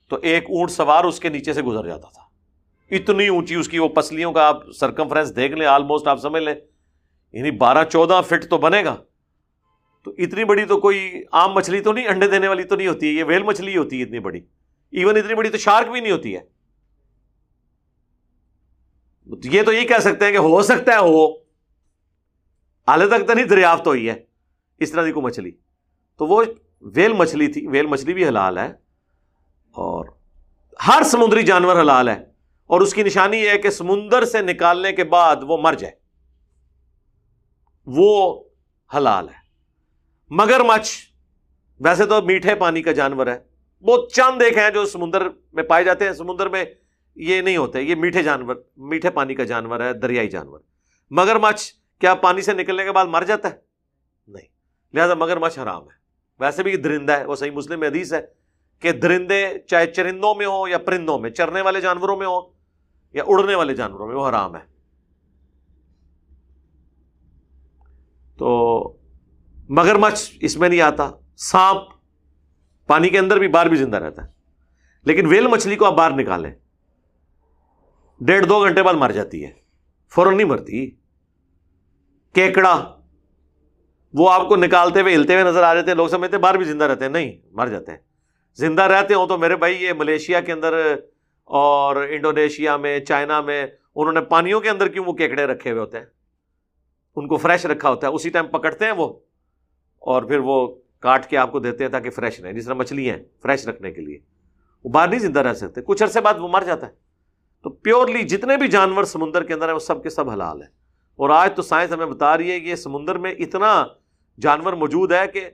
تو ایک اونٹ سوار اس کے نیچے سے گزر جاتا تھا۔ اتنی اونچی اس کی وہ پسلیوں کا آپ سرکمفرنس دیکھ لیں آلموسٹ آپ سمجھ لیں۔ یعنی بارہ چودہ فٹ تو بنے گا۔ تو اتنی بڑی تو کوئی عام مچھلی تو نہیں، انڈے دینے والی تو نہیں ہوتی ہے، یہ ویل مچھلی ہوتی ہے اتنی بڑی۔ ایون اتنی بڑی تو شارک بھی نہیں ہوتی ہے۔ یہ تو یہ کہہ سکتے ہیں کہ ہو سکتا ہے، ہو۔ حال تک تو نہیں، دریافت ہوئی ہے اس طرح کی کوئی مچھلی۔ تو وہ ویل مچھلی تھی، ویل مچھلی بھی حلال ہے اور ہر سمندری جانور حلال ہے۔ اور اس کی نشانی یہ ہے کہ سمندر سے نکالنے کے بعد وہ مر جائے۔ وہ حلال ہے۔ مگر مچھ، ویسے تو میٹھے پانی کا جانور ہے۔ بہت چند ایک ہیں جو سمندر میں پائے جاتے ہیں۔ سمندر میں یہ نہیں ہوتے، یہ میٹھے جانور، میٹھے پانی کا جانور ہے، دریائی جانور۔ مگر مچھ، کیا پانی سے نکلنے کے بعد مر جاتا ہے؟ نہیں۔ لہٰذا مگر مچھ حرام ہے۔ ویسے بھی درندہ ہے، وہ صحیح مسلم حدیث ہے کہ درندے چاہے چرندوں میں ہوں یا پرندوں میں، چرنے والے جانوروں میں ہوں یا اڑنے والے جانوروں میں، وہ حرام ہے۔ تو مگر مچھ اس میں نہیں آتا، سانپ پانی کے اندر بھی، باہر بھی زندہ رہتا ہے۔ لیکن ویل مچھلی کو آپ باہر نکالیں، ڈیڑھ دو گھنٹے بعد مر جاتی ہے، فوراً نہیں مرتی۔ کیکڑا، وہ آپ کو نکالتے ہوئے، ہلتے ہوئے نظر آ جاتے ہیں، لوگ سمجھتے ہیں باہر بھی زندہ رہتے ہیں۔ نہیں، مر جاتے ہیں۔ زندہ رہتے ہوں تو میرے بھائی، یہ ملیشیا کے اندر اور انڈونیشیا میں، چائنا میں، انہوں نے پانیوں کے اندر کیوں وہ کیکڑے رکھے ہوئے ہوتے ہیں؟ ان کو فریش رکھا ہوتا ہے، اسی ٹائم پکڑتے ہیں وہ۔ اور پھر وہ کاٹ کے آپ کو دیتے ہیں تاکہ فریش رہیں، جس طرح مچھلی ہیں، فریش رکھنے کے لیے۔ وہ باہر نہیں زندہ رہ سکتے۔ کچھ عرصے بعد وہ مر جاتا ہے۔ تو پیورلی جتنے بھی جانور سمندر کے اندر ہیں، وہ سب کے سب حلال ہیں۔ اور آج تو سائنس ہمیں بتا رہی ہے کہ یہ سمندر میں اتنا جانور موجود ہے کہ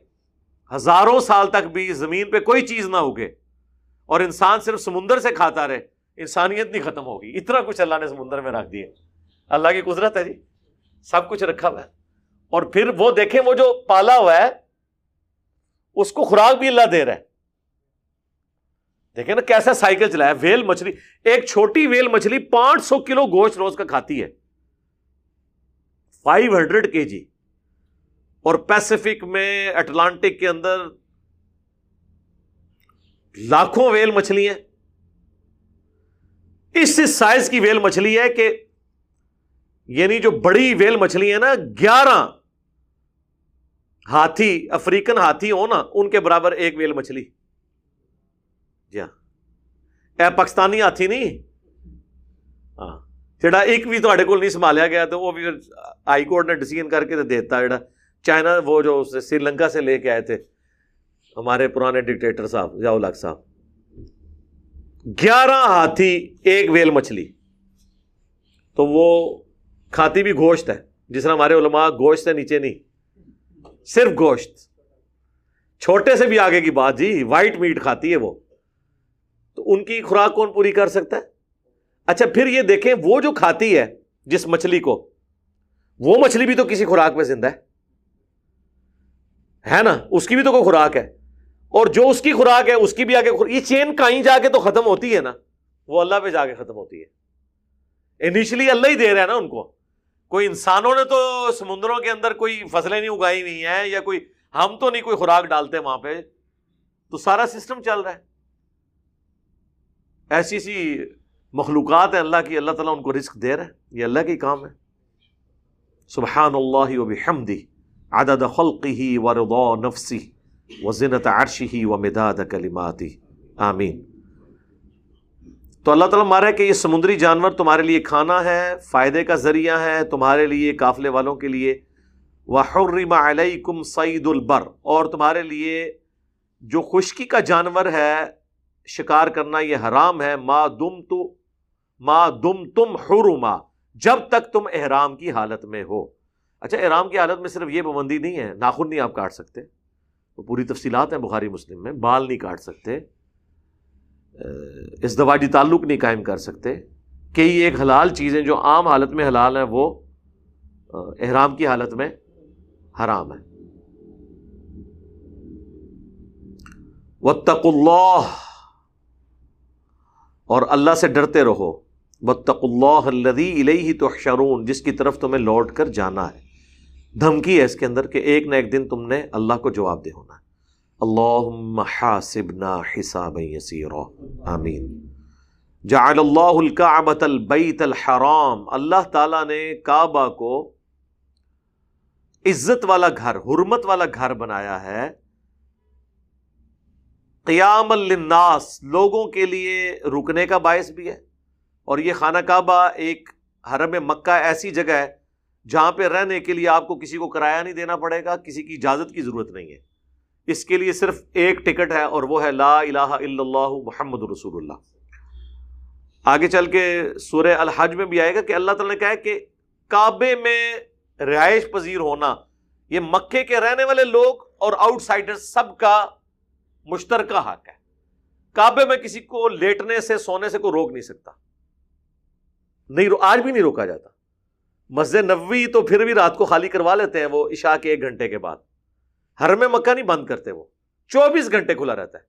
ہزاروں سال تک بھی زمین پہ کوئی چیز نہ اگے۔ اور انسان صرف سمندر سے کھاتا رہے، انسانیت نہیں ختم ہوگی۔ اتنا کچھ اللہ نے سمندر میں رکھ دیا۔ اللہ کی قدرت ہے جی۔ سب کچھ رکھا ہوا ہے۔ اور پھر وہ دیکھیں وہ جو پالا ہوا ہے، اس کو خوراک بھی اللہ دے رہا ہے۔ دیکھیں نا کیسا سائیکل چلایا ویل مچھلی، ایک چھوٹی ویل مچھلی پانچ سو کلو گوشت روز کا کھاتی ہے۔ فائیو ہنڈریڈ کے جی۔ اور پیسفک میں اٹلانٹک کے اندر لاکھوں ویل مچھلی ہیں۔ اس سائز کی ویل مچھلی ہے کہ یعنی جو بڑی ویل مچھلی ہے نا، گیارہ ہاتھی، افریقن ہاتھی ہو نا، ان کے برابر ایک ویل مچھلی۔ جی ہاں۔ اے پاکستانی ہاتھی نہیں۔ ہاں۔ جڑا ایک بھی تھوڑے کو نہیں سنبھالیا گیا تو وہ بھی ہائی کورٹ نے ڈسیزن کر کے دیتا جڑا چائنا وہ جو سری لنکا سے لے کے آئے تھے۔ ہمارے پرانے ڈکٹیٹر صاحب، ضیاء الگ صاحب۔ گیارہ ہاتھی، ایک ویل مچھلی۔ تو وہ کھاتی بھی گوشت ہے۔ جس طرح ہمارے علماء گوشت سے نیچے نہیں۔ صرف گوشت۔ چھوٹے سے بھی آگے کی بات جی وائٹ میٹ کھاتی ہے وہ۔ تو ان کی خوراک کون پوری کر سکتا ہے؟ اچھا پھر یہ دیکھیں، وہ جو کھاتی ہے جس مچھلی کو، وہ مچھلی بھی تو کسی خوراک میں زندہ ہے۔ ہے نا؟ اس کی بھی تو کوئی خوراک ہے۔ اور جو اس کی خوراک ہے، اس کی بھی آگے یہ چین کہیں جا کے تو ختم ہوتی ہے نا۔ وہ اللہ پہ جا کے ختم ہوتی ہے۔ انیشلی اللہ ہی دے رہا ہے نا ان کو۔ کوئی انسانوں نے تو سمندروں کے اندر کوئی فصلیں نہیں اگائی ہوئی ہیں یا کوئی ہم تو نہیں کوئی خوراک ڈالتے وہاں پہ، تو سارا سسٹم چل رہا ہے۔ ایسی سی مخلوقات ہیں اللہ کی، اللہ تعالیٰ ان کو رزق دے رہا ہے، یہ اللہ کی کام ہے۔ سبحان اللہ و بحمدی عدد خلقه ورضا نفسی و زنت عرشی ہی و مداد کلماتی آمین۔ تو اللہ تعالیٰ مارا کہ یہ سمندری جانور تمہارے لیے کھانا ہے، فائدے کا ذریعہ ہے تمہارے لیے قافلے والوں کے لیے۔ وحرم علیکم سعید البر۔ اور تمہارے لیے جو خشکی کا جانور ہے، شکار کرنا یہ حرام ہے۔ ما دم تو ما دم تم حرما۔ جب تک تم احرام کی حالت میں ہو۔ اچھا احرام کی حالت میں صرف یہ پابندی نہیں ہے، ناخن نہیں آپ کاٹ سکتے۔ وہ پوری تفصیلات ہیں بخاری مسلم میں، بال نہیں کاٹ سکتے۔ ازدواجی تعلق نہیں قائم کر سکتے کئی ایک حلال چیزیں جو عام حالت میں حلال ہیں وہ احرام کی حالت میں حرام ہے۔ وطق اللہ اور اللہ سے ڈرتے رہو۔ وطق اللہ الدی تو شرون جس کی طرف تمہیں لوٹ کر جانا ہے۔ دھمکی ہے اس کے اندر کہ ایک نہ ایک دن تم نے اللہ کو جواب دے ہونا ہے۔ اللہ حاسبنا حساب یسیرا، آمین۔ جعل اللہ الکعبۃ البیت الحرام، اللہ تعالیٰ نے کعبہ کو عزت والا گھر، حرمت والا گھر بنایا ہے۔ قیام الناس لوگوں کے لیے رکنے کا باعث بھی ہے۔ اور یہ خانہ کعبہ ایک حرم مکہ ایسی جگہ ہے جہاں پہ رہنے کے لیے آپ کو کسی کو کرایہ نہیں دینا پڑے گا، کسی کی اجازت کی ضرورت نہیں ہے۔ اس کے لیے صرف ایک ٹکٹ ہے اور وہ ہے لا الہ الا اللہ محمد رسول اللہ۔ آگے چل کے سورہ الحج میں بھی آئے گا کہ اللہ تعالیٰ نے کہا ہے کہ کعبے میں رہائش پذیر ہونا، یہ مکے کے رہنے والے لوگ اور آؤٹ سائڈر سب کا مشترکہ حق ہے۔ کعبے میں کسی کو لیٹنے سے، سونے سے کوئی روک نہیں سکتا۔ نہیں آج بھی نہیں روکا جاتا۔ مسجد نبوی تو پھر بھی رات کو خالی کروا لیتے ہیں وہ، عشاء کے ایک گھنٹے کے بعد۔ ہر میں مکہ نہیں بند کرتے وہ۔ چوبیس گھنٹے کھلا رہتا ہے۔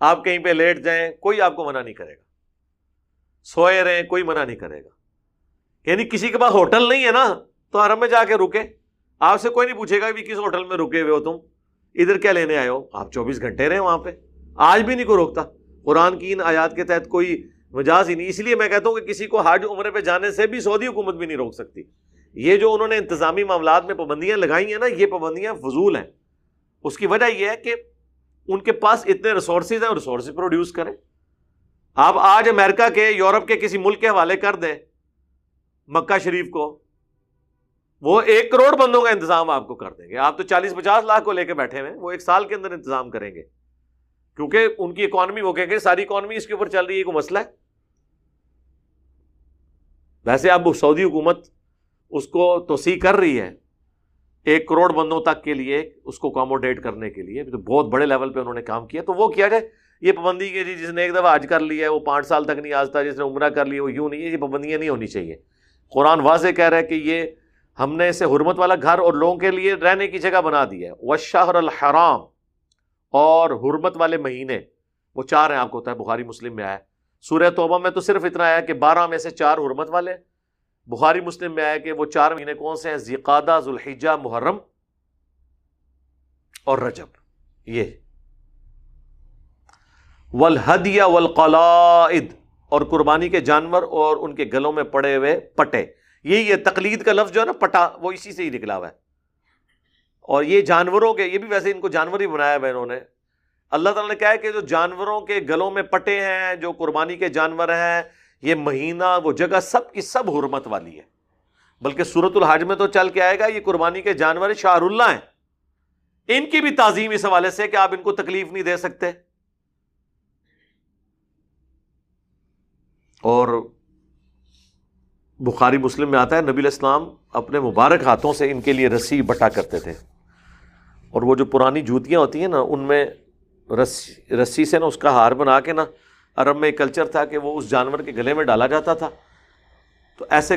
آپ کہیں پہ لیٹ جائیں، کوئی آپ کو منع نہیں کرے گا۔ سوئے رہیں، کوئی منع نہیں کرے گا۔ یعنی کسی کے پاس ہوٹل نہیں ہے نا، تو حرم میں جا کے رکے۔ آپ سے کوئی نہیں پوچھے گا بھی کس ہوٹل میں رکے ہوئے ہو تم؟ ادھر کیا لینے آئے ہو؟ آپ چوبیس گھنٹے رہے وہاں پہ۔ آج بھی نہیں کوئی روکتا۔ قرآن کی ان آیات کے تحت کوئی مجاز ہی نہیں۔ اس لیے میں کہتا ہوں کہ کسی کو حج عمرے پہ جانے سے بھی سعودی حکومت بھی نہیں روک سکتی۔ یہ جو انہوں نے انتظامی معاملات میں پابندیاں لگائی ہیں نا، یہ پابندیاں فضول ہیں۔ اس کی وجہ یہ ہے کہ ان کے پاس اتنے ریسورسز ہیں ریسورسز پروڈیوس کریں۔ آپ آج امریکہ کے، یورپ کے کسی ملک کے حوالے کر دیں مکہ شریف کو، وہ ایک کروڑ بندوں کا انتظام آپ کو کر دیں گے۔ آپ تو چالیس پچاس لاکھ کو لے کے بیٹھے ہوئے وہ ایک سال کے اندر انتظام کریں گے۔ کیونکہ ان کی اکانومی وہ کہیں گے ساری اکانومی اس کے اوپر چل رہی ہے کوئی مسئلہ ہے۔ ویسے اب سعودی حکومت اس کو توسیع کر رہی ہے۔ ایک کروڑ بندوں تک کے لیے اس کو اکاموڈیٹ کرنے کے لیے، تو بہت بڑے لیول پہ انہوں نے کام کیا، تو وہ کیا جائے؟ یہ پابندی کی جی جس نے ایک دفعہ آج کر لیا ہے، وہ پانچ سال تک نہیں آجتا جس نے عمرہ کر لی، وہ یوں نہیں ہے، یہ پابندیاں نہیں ہونی چاہیے۔ قرآن واضح کہہ رہا ہے کہ یہ ہم نے اسے حرمت والا گھر اور لوگوں کے لیے رہنے کی جگہ بنا دی ہے۔ وہ شہر الحرام اور حرمت والے مہینے، وہ چار ہیں، آپ کو ہوتا ہے بخاری مسلم میں آیا سورہ توبہ میں تو صرف اتنا آیا کہ بارہ میں سے چار حرمت والے بخاری مسلم میں آیا کہ وہ چار مہینے کون سے ہیں؟ زیقادہ ذوالحجہ، محرم اور رجب۔ یہ۔ ولحدیہ والقلائد۔ اور قربانی کے جانور اور ان کے گلوں میں پڑے ہوئے پٹے۔ یہی ہے تقلید کا لفظ جو ہے نا، پٹا، وہ اسی سے ہی نکلا ہوا ہے۔ اور یہ جانوروں کے، یہ بھی ویسے ان کو جانور ہی بنایا ہوا انہوں نے۔ اللہ تعالیٰ نے کہا ہے کہ جو جانوروں کے گلوں میں پٹے ہیں، جو قربانی کے جانور ہیں یہ مہینہ وہ جگہ سب کی سب حرمت والی ہے۔ بلکہ صورت الحاج میں تو چل کے آئے گا، یہ قربانی کے جانور شاہ اللہ ہیں۔ ان کی بھی تعظیم اس حوالے سے کہ آپ ان کو تکلیف نہیں دے سکتے۔ اور بخاری مسلم میں آتا ہے، نبی الاسلام اپنے مبارک ہاتھوں سے ان کے لیے رسی بٹا کرتے تھے۔ اور وہ جو پرانی جوتیاں ہوتی ہیں نا، ان میں رسی رسی سے نا اس کا ہار بنا کے نا عرب میں ایک کلچر تھا کہ وہ اس جانور کے گلے میں ڈالا جاتا تھا۔ تو ایسے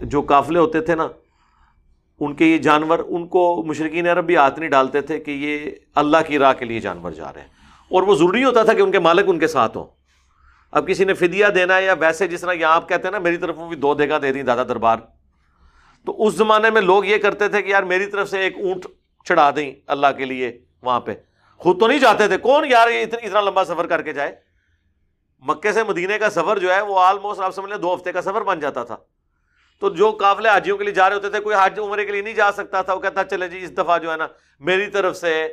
جو قافلے ہوتے تھے نا، ان کے یہ جانور، ان کو مشرقین عرب بھی ہاتھ نہیں ڈالتے تھے کہ یہ اللہ کی راہ کے لیے جانور جا رہے ہیں۔ اور وہ ضروری ہوتا تھا کہ ان کے مالک ان کے ساتھ ہوں۔ اب کسی نے فدیا دینا ہے یا ویسے جس طرح یہاں آپ کہتے ہیں نا، میری طرف بھی دو دے گا دے دی دادا دربار۔ تو اس زمانے میں لوگ یہ کرتے تھے کہ یار میری طرف سے ایک اونٹ چڑھا دیں اللہ کے لیے وہاں پہ۔ خود تو نہیں جاتے تھے۔ کون یار یہ اتنا لمبا سفر کر کے جائے؟ مکے سے مدینے کا سفر جو ہے وہ آلموسٹ آپ سمجھ لیں دو ہفتے کا سفر بن جاتا تھا۔ تو جو قافلے حاجیوں کے لیے جا رہے ہوتے تھے، کوئی حاج عمرے کے لیے نہیں جا سکتا تھا، وہ کہتا چلے جی اس دفعہ جو ہے نا، میری طرف سے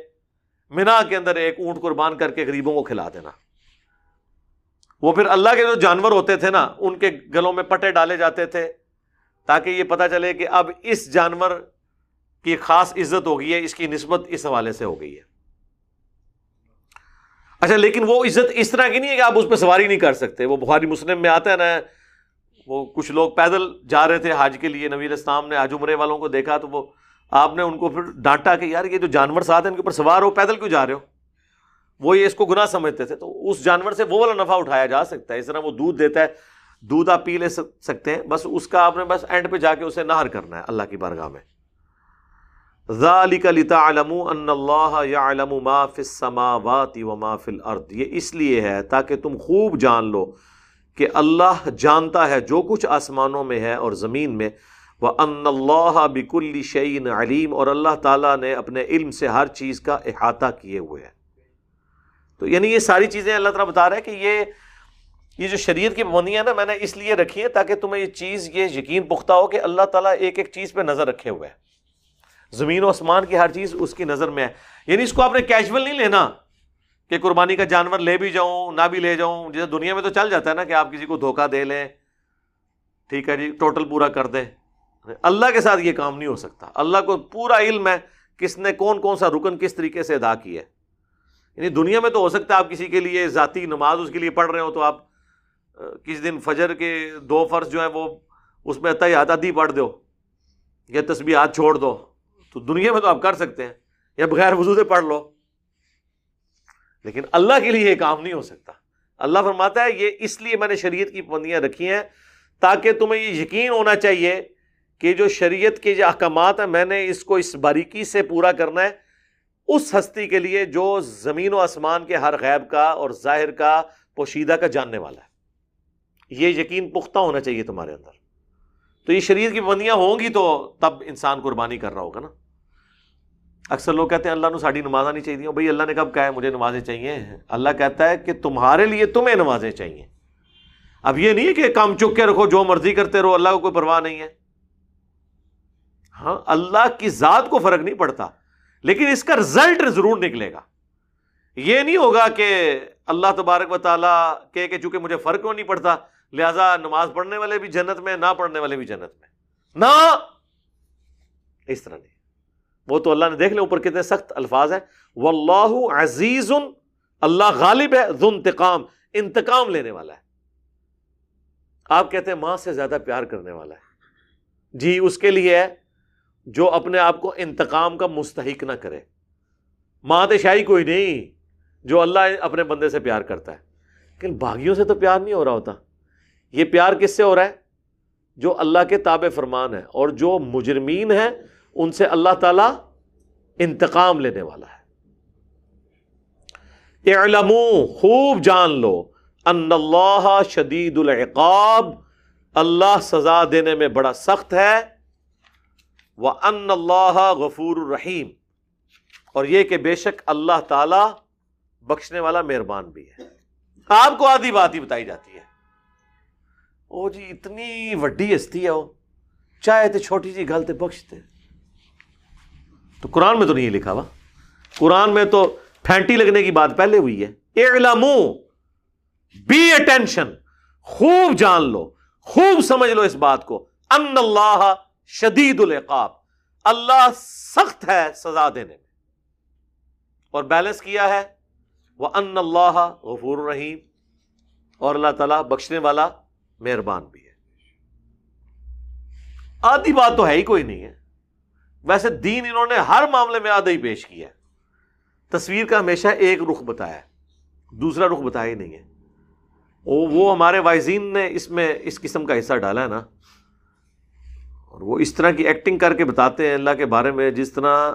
مینا کے اندر ایک اونٹ قربان کر کے غریبوں کو کھلا دینا۔ وہ پھر اللہ کے جو جانور ہوتے تھے نا، ان کے گلوں میں پٹے ڈالے جاتے تھے تاکہ یہ پتا چلے کہ اب اس جانور کی خاص عزت ہو گئی ہے، اس کی نسبت اس حوالے سے ہو گئی ہے۔ اچھا لیکن وہ عزت اس طرح کی نہیں ہے کہ آپ اس پہ سواری نہیں کر سکتے۔ وہ بخاری مسلم میں آتا ہے نا، وہ کچھ لوگ پیدل جا رہے تھے حاج کے لیے، نویر اسلام نے حاج عمرے والوں کو دیکھا تو وہ آپ نے ان کو پھر ڈانٹا کہ یار یہ جو جانور ساتھ ہیں، ان کے اوپر سوار ہو، پیدل کیوں جا رہے ہو؟ وہ یہ اس کو گناہ سمجھتے تھے۔ تو اس جانور سے وہ والا نفع اٹھایا جا سکتا ہے۔ اس طرح وہ دودھ دیتا ہے، دودھ آپ پی لے سکتے ہیں۔ بس اس کا آپ نے بس اینڈ پہ جا کے اسے نہر کرنا ہے اللہ کی بارگاہ میں۔ ذالک لتعلموا ان اللہ یعلم ما فی السماوات و ما فی الارض۔ یہ اس لیے ہے تاکہ تم خوب جان لو کہ اللہ جانتا ہے جو کچھ آسمانوں میں ہے اور زمین میں۔ وہ ان اللہ بکل شعین علیم۔ اور اللہ تعالیٰ نے اپنے علم سے ہر چیز کا احاطہ کیے ہوئے ہیں۔ تو یعنی یہ ساری چیزیں اللہ تعالیٰ بتا رہا ہے کہ یہ یہ جو شریعت کی پابندیاں نا، میں نے اس لیے رکھی ہیں تاکہ تمہیں یہ چیز، یہ یقین پختہ ہو کہ اللہ تعالیٰ ایک ایک چیز پہ نظر رکھے ہوئے ہے زمین و آسمان کی ہر چیز اس کی نظر میں ہے۔ یعنی اس کو آپ نے کیجول نہیں لینا کہ قربانی کا جانور لے بھی جاؤں، نہ بھی لے جاؤں۔ جیسے دنیا میں تو چل جاتا ہے نا کہ آپ کسی کو دھوکہ دے لیں۔ ٹھیک ہے جی ٹوٹل پورا کر دیں۔ اللہ کے ساتھ یہ کام نہیں ہو سکتا۔ اللہ کو پورا علم ہے کس نے کون کون سا رکن کس طریقے سے ادا کیا ہے۔ یعنی دنیا میں تو ہو سکتا ہے آپ کسی کے لیے ذاتی نماز اس کے لیے پڑھ رہے ہو تو آپ کس دن فجر کے دو فرض جو ہیں وہ اس میں یاد پڑھ دو یا تسبیحات چھوڑ دو۔ تو دنیا میں تو آپ کر سکتے ہیں، یا بغیر وضو سے پڑھ لو۔ لیکن اللہ کے لیے یہ کام نہیں ہو سکتا۔ اللہ فرماتا ہے، یہ اس لیے میں نے شریعت کی پابندیاں رکھی ہیں تاکہ تمہیں یہ یقین ہونا چاہیے کہ جو شریعت کے جو احکامات ہیں، میں نے اس کو اس باریکی سے پورا کرنا ہے۔ اس ہستی کے لیے جو زمین و آسمان کے ہر غیب کا اور ظاہر کا، پوشیدہ کا جاننے والا ہے۔ یہ یقین پختہ ہونا چاہیے تمہارے اندر۔ تو یہ شریر کی پابندیاں ہوں گی تو تب انسان قربانی کر رہا ہوگا نا۔ اکثر لوگ کہتے ہیں اللہ نے ساڑھی نمازیں نہیں چاہیے بھائی اللہ نے کب کہا ہے، مجھے نمازیں چاہیے اللہ کہتا ہے کہ تمہارے لیے تمہیں نمازیں چاہیے۔ اب یہ نہیں ہے کہ کام چک کے رکھو، جو مرضی کرتے رہو، اللہ کو کوئی پرواہ نہیں ہے۔ ہاں اللہ کی ذات کو فرق نہیں پڑتا، لیکن اس کا رزلٹ ضرور نکلے گا۔ یہ نہیں ہوگا کہ اللہ تبارک و تعالیٰ کہ چونکہ مجھے فرق کیوں نہیں پڑتا، لہذا نماز پڑھنے والے بھی جنت میں، نہ پڑھنے والے بھی جنت میں۔ نہ! اس طرح نہیں۔ وہ تو اللہ نے دیکھ لیا اوپر کتنے سخت الفاظ ہیں۔ وہ اللہ عزیز، اللہ غالب ہے انتقام انتقام لینے والا ہے۔ آپ کہتے ہیں، ماں سے زیادہ پیار کرنے والا ہے۔ جی اس کے لیے جو اپنے آپ کو انتقام کا مستحق نہ کرے۔ مات شاہی کوئی نہیں، جو اللہ اپنے بندے سے پیار کرتا ہے۔ لیکن باغیوں سے تو پیار نہیں ہو رہا ہوتا۔ یہ پیار کس سے ہو رہا ہے؟ جو اللہ کے تاب فرمان ہے اور جو مجرمین ہیں ان سے اللہ تعالی انتقام لینے والا ہے۔ اعلمو، خوب جان لو ان اللہ شدید العقاب، اللہ سزا دینے میں بڑا سخت ہے۔ وہ ان اللہ غفور الرحیم۔ اور یہ کہ بے شک اللہ تعالی بخشنے والا مہربان بھی ہے۔ آپ کو آدھی بات ہی بتائی جاتی ہے۔ او جی اتنی وڈی ہستی ہے وہ۔ چاہے تو چھوٹی سی گل تو بخشتے تو قرآن میں تو نہیں لکھا ہوا۔ قرآن میں تو پھینٹی لگنے کی بات پہلے ہوئی ہے۔ اعلمو، بی اٹینشن، خوب جان لو، خوب سمجھ لو اس بات کو۔ ان اللہ شدید العقاب، اللہ سخت ہے سزا دینے میں۔ اور بیلنس کیا ہے؟ وہ ان اللہ غفور الرحیم اور اللہ تعالیٰ بخشنے والا مہربان بھی ہے۔ آدھی بات تو ہے ہی کوئی نہیں ہے۔ ویسے دین انہوں نے ہر معاملے میں آدھا ہی پیش کیا ہے۔ تصویر کا ہمیشہ ایک رخ بتایا ہے، دوسرا رخ بتایا ہی نہیں ہے۔ وہ ہمارے وائزین نے اس میں اس قسم کا حصہ ڈالا ہے نا۔ اور وہ اس طرح کی ایکٹنگ کر کے بتاتے ہیں اللہ کے بارے میں، جس طرح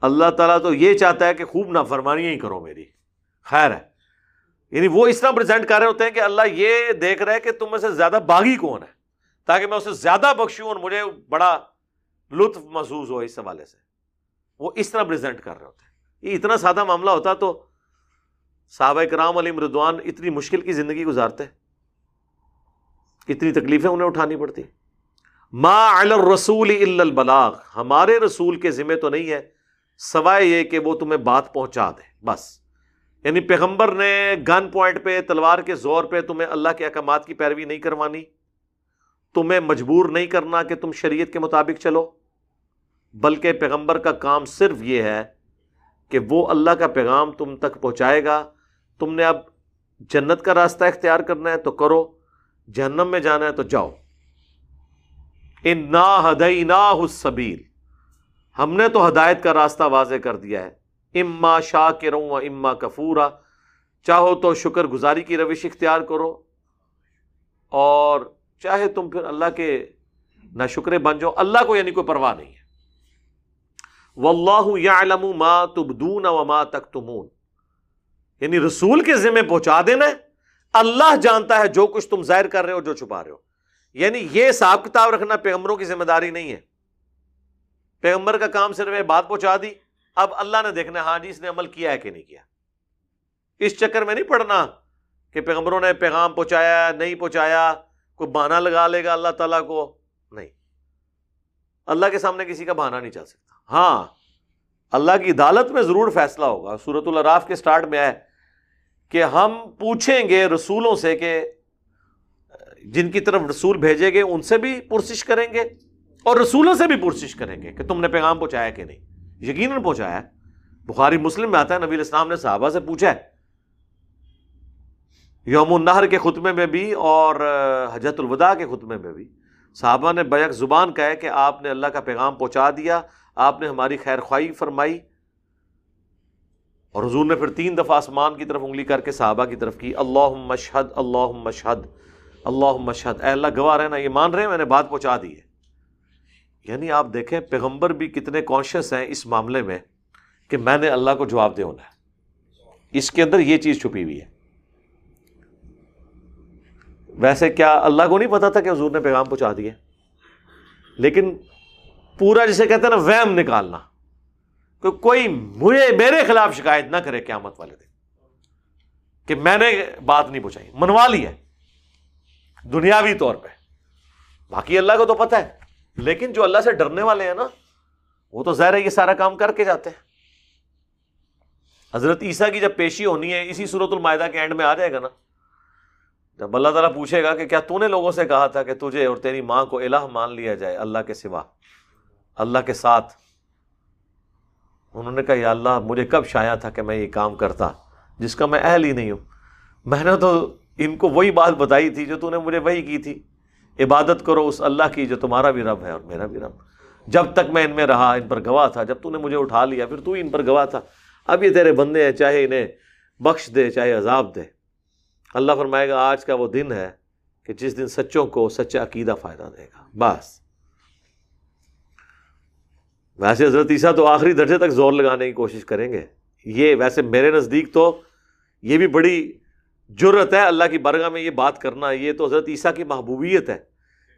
اللہ تعالیٰ تو یہ چاہتا ہے کہ خوب نافرمانی ہی کرو میری۔ خیر ہے۔ یعنی وہ اس طرح پریزنٹ کر رہے ہوتے ہیں کہ اللہ یہ دیکھ رہا ہے کہ تم میں سے زیادہ باغی کون ہے، تاکہ میں اسے زیادہ بخشوں اور مجھے بڑا لطف محسوس ہو اس حوالے سے۔ وہ اس طرح پریزنٹ کر رہے ہوتے ہیں۔ یہ اتنا سادہ معاملہ ہوتا تو صحابہ کرام علی مردوان اتنی مشکل کی زندگی گزارتے۔ اتنی تکلیفیں انہیں اٹھانی پڑتی۔ ما الرسول البلاغ۔ ہمارے رسول کے ذمے تو نہیں ہے، سوائے یہ کہ وہ تمہیں بات پہنچا دے۔ بس۔ یعنی پیغمبر نے گن پوائنٹ پہ، تلوار کے زور پہ تمہیں اللہ کے احکامات کی پیروی نہیں کروانی۔ تمہیں مجبور نہیں کرنا کہ تم شریعت کے مطابق چلو۔ بلکہ پیغمبر کا کام صرف یہ ہے کہ وہ اللہ کا پیغام تم تک پہنچائے گا۔ تم نے اب جنت کا راستہ اختیار کرنا ہے تو کرو، جہنم میں جانا ہے تو جاؤ۔ ان نا ہدئی نا حسبیل ہم نے تو ہدایت کا راستہ واضح کر دیا ہے۔ اما شاہ کے رو اما کفورا۔ چاہو تو شکر گزاری کی روش اختیار کرو۔ اور چاہے تم پھر اللہ کے نہ شکرے بن جاؤ۔ اللہ کو یعنی کوئی پرواہ نہیں ہے۔ واللہ یعلم ما تبدون وما تکتمون۔ یعنی رسول کے ذمہ پہنچا دینا ہے۔ اللہ جانتا ہے جو کچھ تم ظاہر کر رہے ہو، جو چھپا رہے ہو۔ یعنی یہ حساب کتاب رکھنا پیغمبروں کی ذمہ داری نہیں ہے۔ پیغمبر کا کام صرف بات پہنچا دی، اب اللہ نے دیکھنا ہاں جی اس نے عمل کیا ہے کہ نہیں کیا۔ اس چکر میں نہیں پڑھنا کہ پیغمبروں نے پیغام پہنچایا نہیں پہنچایا، کوئی بہانا لگا لے گا اللہ تعالیٰ کو۔ نہیں۔ اللہ کے سامنے کسی کا بہانا نہیں چل سکتا۔ ہاں اللہ کی عدالت میں ضرور فیصلہ ہوگا۔ سورت الراف کے سٹارٹ میں آئے کہ ہم پوچھیں گے رسولوں سے کہ، جن کی طرف رسول بھیجے گے ان سے بھی پرسش کریں گے اور رسولوں سے بھی پرسش کریں گے کہ تم نے پیغام پہنچایا کہ نہیں۔ یقیناً پہنچایا بخاری مسلم میں آتا ہے، نبی الاسلام نے صحابہ سے پوچھا ہے۔ یوم النہر کے خطبے میں بھی اور، حجت الوداع کے خطبے میں بھی صحابہ نے بیک زبان کہا ہے کہ آپ نے اللہ کا پیغام پہنچا دیا۔ آپ نے ہماری خیر خواہی فرمائی اور حضور نے پھر تین دفعہ آسمان کی طرف انگلی کر کے صحابہ کی طرف کی اللہ مشہد اللہ مشہد اللہ مشہد اے اللہ، گواہ رہنا، یہ مان رہے ہیں، میں نے بات پہنچا دی ہے۔ یعنی آپ دیکھیں، پیغمبر بھی کتنے کانشیس ہیں اس معاملے میں کہ میں نے اللہ کو جواب دے ہونا ہے۔ اس کے اندر یہ چیز چھپی ہوئی ہے۔ ویسے کیا اللہ کو نہیں پتا تھا کہ حضور نے پیغام پہنچا دیے؟ لیکن پورا جسے کہتے ہیں نا ویم نکالنا۔ کہ کوئی مجھے میرے خلاف شکایت نہ کرے قیامت والے دن۔ کہ میں نے بات نہیں پوچھائی۔ منوا لی ہے۔ دنیاوی طور پہ۔ باقی اللہ کو تو پتہ ہے۔ لیکن جو اللہ سے ڈرنے والے ہیں نا، وہ تو ظاہر ہے یہ سارا کام کر کے جاتے ہیں۔ حضرت عیسیٰ کی جب پیشی ہونی ہے، اسی صورت المائدہ کے اینڈ میں آ جائے گا نا۔ جب اللہ تعالیٰ پوچھے گا کہ کیا تو نے لوگوں سے کہا تھا کہ تجھے اور تیری ماں کو الہ مان لیا جائے، اللہ کے سوا۔ اللہ کے ساتھ۔ انہوں نے کہا، یا اللہ، مجھے کب شایا تھا کہ میں یہ کام کرتا جس کا میں اہل ہی نہیں ہوں۔ میں نے تو ان کو وہی بات بتائی تھی جو تو نے مجھے وہی کی تھی۔ عبادت کرو اس اللہ کی جو تمہارا بھی رب ہے اور میرا بھی رب۔ جب تک میں ان میں رہا، ان پر گواہ تھا، جب تو نے مجھے اٹھا لیا، پھر تو ہی ان پر گواہ تھا۔ اب یہ تیرے بندے ہیں، چاہے انہیں بخش دے، چاہے عذاب دے۔ اللہ فرمائے گا، آج کا وہ دن ہے کہ جس دن سچوں کو سچا عقیدہ فائدہ دے گا۔ بس۔ ویسے حضرت عیسیٰ تو آخری درجے تک زور لگانے کی کوشش کریں گے۔ یہ ویسے میرے نزدیک تو یہ بھی بڑی جرت ہے اللہ کی برگاہ میں یہ بات کرنا۔ یہ تو حضرت عیسیٰ کی محبوبیت ہے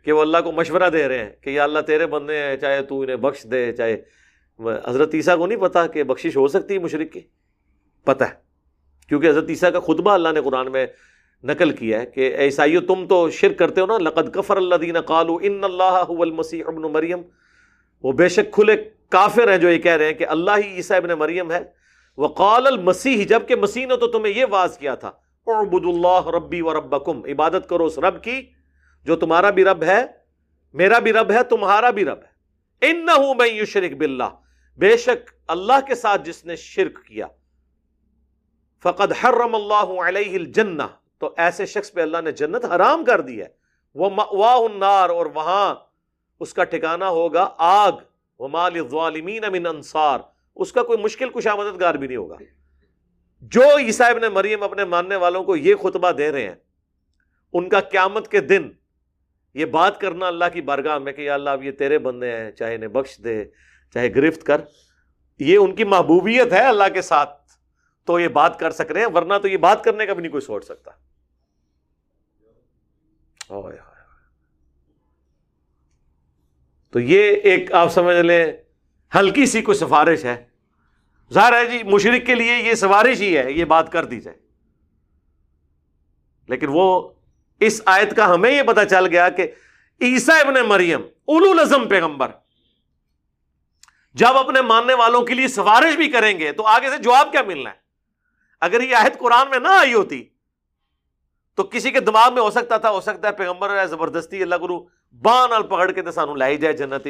کہ وہ اللہ کو مشورہ دے رہے ہیں کہ یہ اللہ تیرے بندے ہیں، چاہے تو انہیں بخش دے، چاہے۔ حضرت عیسیٰ کو نہیں پتا کہ بخشش ہو سکتی ہے مشرق کی؟ پتہ ہے۔ کیونکہ حضرت عیسیٰ کا خطبہ اللہ نے قرآن میں نقل کیا ہے کہ عیسائیو، تم تو شرک کرتے ہو نا۔ لقد کفر اللہ دین قالو ان اللہ المسیح ابن مریم۔ وہ بے شک کھلے کافر ہیں جو یہ کہہ رہے ہیں کہ اللہ ہی عیسیٰ ابن مریم ہے۔ وہ قال المسیح جبکہ مسیح نے تو تمہیں یہ واضح کیا تھا اعبد اللہ ربی و ربکم، عبادت کرو اس رب کی جو تمہارا بھی رب ہے، میرا بھی رب ہے، تمہارا بھی رب ہے۔ ان میں یشرک باللہ، بے شک اللہ کے ساتھ جس نے شرک کیا۔ فقد حرم اللہ علیہ الجنہ، تو ایسے شخص پہ اللہ نے جنت حرام کر دی ہے۔ وہ النار، اور وہاں اس کا ٹھکانہ ہوگا آگ۔ وہ مال ظالمین من انصار۔ اس کا کوئی مشکل کشا مددگار بھی نہیں ہوگا۔ جو عیسیٰ ابن مریم اپنے ماننے والوں کو یہ خطبہ دے رہے ہیں، ان کا قیامت کے دن یہ بات کرنا اللہ کی بارگاہ میں کہ یا اللہ اب یہ تیرے بندے ہیں، چاہے انہیں بخش دے، چاہے گرفت کر۔ یہ ان کی محبوبیت ہے اللہ کے ساتھ۔ تو یہ بات کر سک رہے ہیں، ورنہ تو یہ بات کرنے کا بھی نہیں کوئی سوچ سکتا۔ تو یہ ایک آپ سمجھ لیں، ہلکی سی کوئی سفارش ہے۔ ظاہر ہے جی مشرق کے لیے یہ سفارش ہی ہے، یہ بات کر دی جائے۔ لیکن وہ اس آیت کا ہمیں یہ پتا چل گیا کہ عیسا ابن مریم، اولو لزم پیغمبر، جب اپنے ماننے والوں کے لیے سفارش بھی کریں گے تو آگے سے جواب کیا ملنا ہے؟ اگر یہ آیت قرآن میں نہ آئی ہوتی تو کسی کے دماغ میں ہو سکتا تھا، ہو سکتا ہے پیغمبر زبردستی، اللہ گرو بان پکڑ کے سانو لائی جائے جنت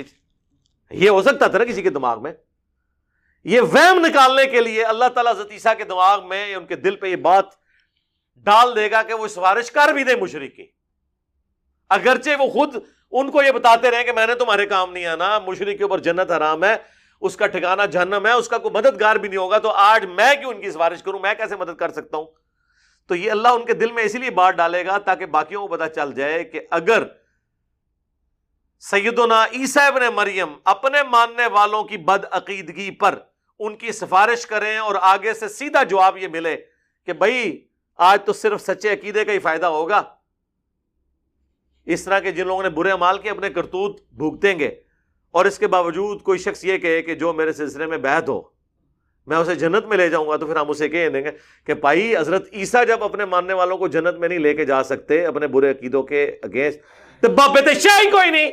یہ ہو سکتا تھا نا کسی کے دماغ میں؟ یہ وہم نکالنے کے لیے اللہ تعالیٰ زتیسا کے دماغ میں ان کے دل پہ یہ بات ڈال دے گا کہ وہ سفارش کر بھی دے مشرقی اگرچہ وہ خود ان کو یہ بتاتے رہے کہ میں نے تمہارے کام نہیں آنا مشرق کے اوپر جنت حرام ہے، اس کا ٹھکانا جہنم ہے، اس کا کوئی مددگار بھی نہیں ہوگا، تو آج میں کیوں ان کی سفارش کروں؟ میں کیسے مدد کر سکتا ہوں؟ تو یہ اللہ ان کے دل میں اسی لیے بات ڈالے گا تاکہ باقیوں کو پتا چل جائے کہ اگر سیدنا عیسیٰ ابن مریم اپنے ماننے والوں کی بد عقیدگی پر ان کی سفارش کریں اور آگے سے سیدھا جواب یہ ملے کہ بھائی، آج تو صرف سچے عقیدے کا ہی فائدہ ہوگا۔ اس طرح کے جن لوگوں نے برے مال کے اپنے کرتوت بھوگتیں گے اور اس کے باوجود کوئی شخص یہ کہے کہ جو میرے سلسلے میں بیت ہو، میں اسے جنت میں لے جاؤں گا تو پھر ہم اسے کہہ دیں گے کہ بھائی، حضرت عیسیٰ جب اپنے ماننے والوں کو جنت میں نہیں لے کے جا سکتے اپنے برے عقیدوں کے اگینسٹ، تو بابے شاہی کوئی نہیں۔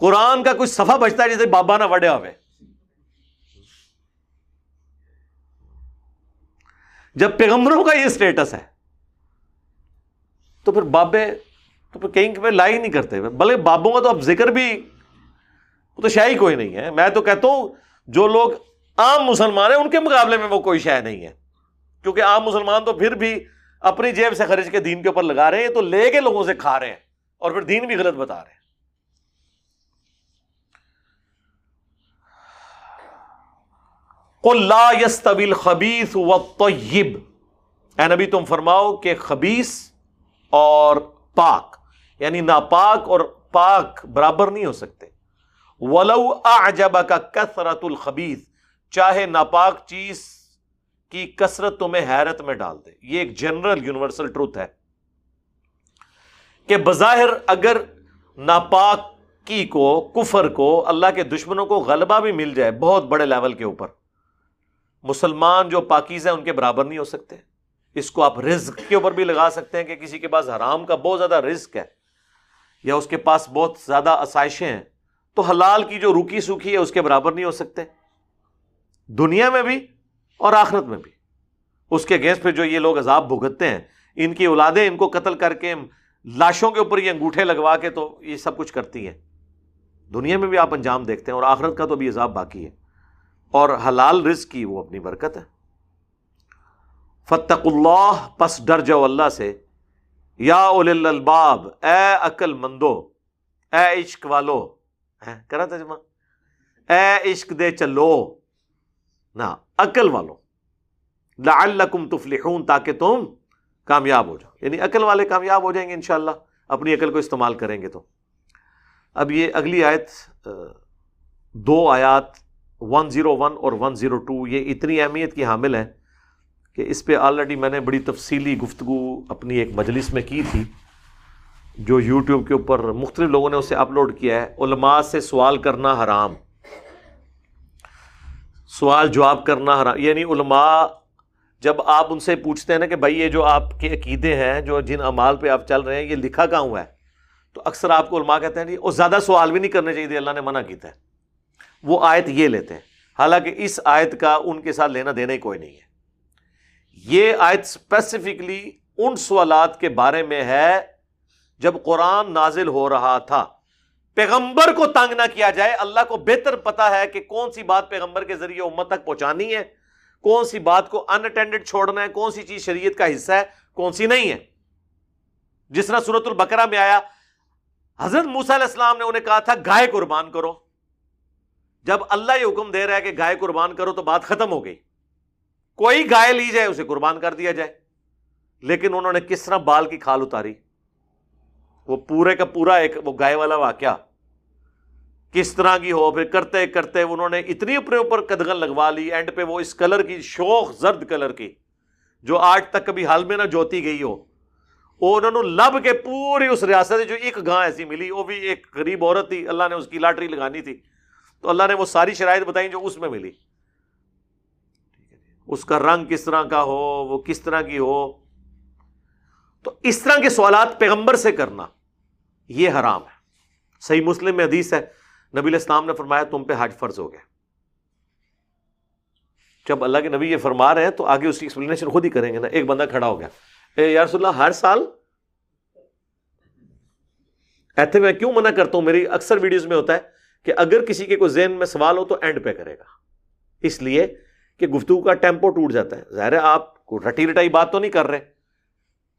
قرآن کا کچھ صفحہ بچتا ہے جیسے بابا نہ وڈیا ہوئے۔ جب پیغمبروں کا یہ اسٹیٹس ہے، تو پھر بابے، تو پھر کہیں لا ہی نہیں کرتے۔ بلکہ بابوں کا تو اب ذکر بھی، وہ تو شاہی کوئی نہیں ہے۔ میں تو کہتا ہوں، جو لوگ عام مسلمان ہیں، ان کے مقابلے میں وہ کوئی شہ نہیں ہے۔ کیونکہ عام مسلمان تو پھر بھی اپنی جیب سے خرچ کے دین کے اوپر لگا رہے ہیں، تو لے کے لوگوں سے کھا رہے ہیں اور پھر دین بھی غلط بتا رہے ہیں۔ لا یس طویل خبیس و طیب اے نبی، تم فرماؤ کہ خبیس اور پاک یعنی ناپاک اور پاک برابر نہیں ہو سکتے۔ ولو اعجب کا کثرت الخبیث چاہے ناپاک چیز کی کثرت تمہیں حیرت میں ڈال دے۔ یہ ایک جنرل یونیورسل ٹروتھ ہے کہ بظاہر اگر ناپاک کی کو، کفر کو، اللہ کے دشمنوں کو غلبہ بھی مل جائے بہت بڑے لیول کے اوپر مسلمان جو پاکیز ہیں، ان کے برابر نہیں ہو سکتے۔ اس کو آپ رزق کے اوپر بھی لگا سکتے ہیں کہ کسی کے پاس حرام کا بہت زیادہ رزق ہے یا اس کے پاس بہت زیادہ آسائشیں ہیں، تو حلال کی جو روکی سوکھی ہے، اس کے برابر نہیں ہو سکتے۔ دنیا میں بھی اور آخرت میں بھی۔ اس کے گیس پہ جو یہ لوگ عذاب بھگتتے ہیں، ان کی اولادیں ان کو قتل کر کے لاشوں کے اوپر یہ انگوٹھے لگوا کے تو یہ سب کچھ کرتی ہیں۔ دنیا میں بھی آپ انجام دیکھتے ہیں اور آخرت کا تو بھی عذاب باقی ہے۔ اور حلال رزق کی وہ اپنی برکت ہے۔ فتق اللہ، پس ڈر جاؤ اللہ سے۔ یا اول الباب، اے عقل مندو، اے عشق والو۔ کرا تجمہ اے عشق دے چلو۔ نہ، عقل والو۔ لعلکم تفلحون، تاکہ تم کامیاب ہو جاؤ۔ یعنی عقل والے کامیاب ہو جائیں گے انشاءاللہ، اپنی عقل کو استعمال کریں گے تو۔ اب یہ اگلی آیت دو آیات ون زیرو ون اور ون زیرو ٹو یہ اتنی اہمیت کی حامل ہے کہ اس پہ آلریڈی میں نے بڑی تفصیلی گفتگو اپنی ایک مجلس میں کی تھی، جو یوٹیوب کے اوپر مختلف لوگوں نے اسے اپلوڈ کیا ہے۔ علماء سے سوال کرنا حرام۔ سوال جواب کرنا حرام۔ یعنی علماء جب آپ ان سے پوچھتے ہیں نا کہ بھائی یہ جو آپ کے عقیدے ہیں، جو جن امال پہ آپ چل رہے ہیں، یہ لکھا کہاں ہوا ہے؟ تو اکثر آپ کو علماء کہتے ہیں جی اور زیادہ سوال بھی نہیں کرنے چاہیے اللہ نے منع کیتا ہے وہ آیت یہ لیتے ہیں۔ حالانکہ اس آیت کا ان کے ساتھ لینا دینا ہی کوئی نہیں ہے۔ یہ آیت اسپیسیفکلی ان سوالات کے بارے میں ہے جب قرآن نازل ہو رہا تھا۔ پیغمبر کو تنگ نہ کیا جائے۔ اللہ کو بہتر پتا ہے کہ کون سی بات پیغمبر کے ذریعے امت تک پہنچانی ہے۔ کون سی بات کو ان اٹینڈڈ چھوڑنا ہے۔ کون سی چیز شریعت کا حصہ ہے۔ کون سی نہیں ہے۔ جس طرح سورت البکرا میں آیا، حضرت موسیٰ علیہ السلام نے انہیں کہا تھا، گائے قربان کرو۔ جب اللہ یہ حکم دے رہا ہے کہ گائے قربان کرو تو بات ختم ہو گئی۔ کوئی گائے لی جائے، اسے قربان کر دیا جائے۔ لیکن انہوں نے کس طرح بال کی کھال اتاری؟ وہ پورے کا پورا ایک وہ گائے والا واقعہ۔ کس طرح کی ہو، پھر کرتے کرتے انہوں نے اتنی اپنے اوپر قدغن لگوا لی، اینڈ پہ وہ اس کلر کی شوق زرد کلر کی، جو آج تک کبھی حال میں نہ جوتی گئی ہو۔ وہ انہوں نے لب کے پوری اس ریاست جو ایک گاں ایسی ملی، وہ بھی ایک غریب عورت تھی، اللہ نے اس کی لاٹری لگانی تھی۔ تو اللہ نے وہ ساری شرائط بتائی جو اس میں ملی۔ اس کا رنگ کس طرح کا ہو، وہ کس طرح کی ہو۔ تو اس طرح کے سوالات پیغمبر سے کرنا یہ حرام ہے۔ صحیح مسلم میں حدیث ہے، نبی الاسلام نے فرمایا تم پہ حج فرض ہو گیا۔ جب اللہ کے نبی یہ فرما رہے ہیں تو آگے اس کی ایکسپلینیشن خود ہی کریں گے نا۔ ایک بندہ کھڑا ہو گیا۔ اے اللہ، ہر سال ایتھے میں کیوں منع کرتا ہوں؟ میری اکثر ویڈیوز میں ہوتا ہے۔ کہ اگر کسی کے کوئی ذہن میں سوال ہو تو اینڈ پہ کرے گا۔ اس لیے کہ گفتگو کا ٹیمپو ٹوٹ جاتا ہے۔ ظاہر ہے آپ کو رٹی رٹائی بات تو نہیں کر رہے۔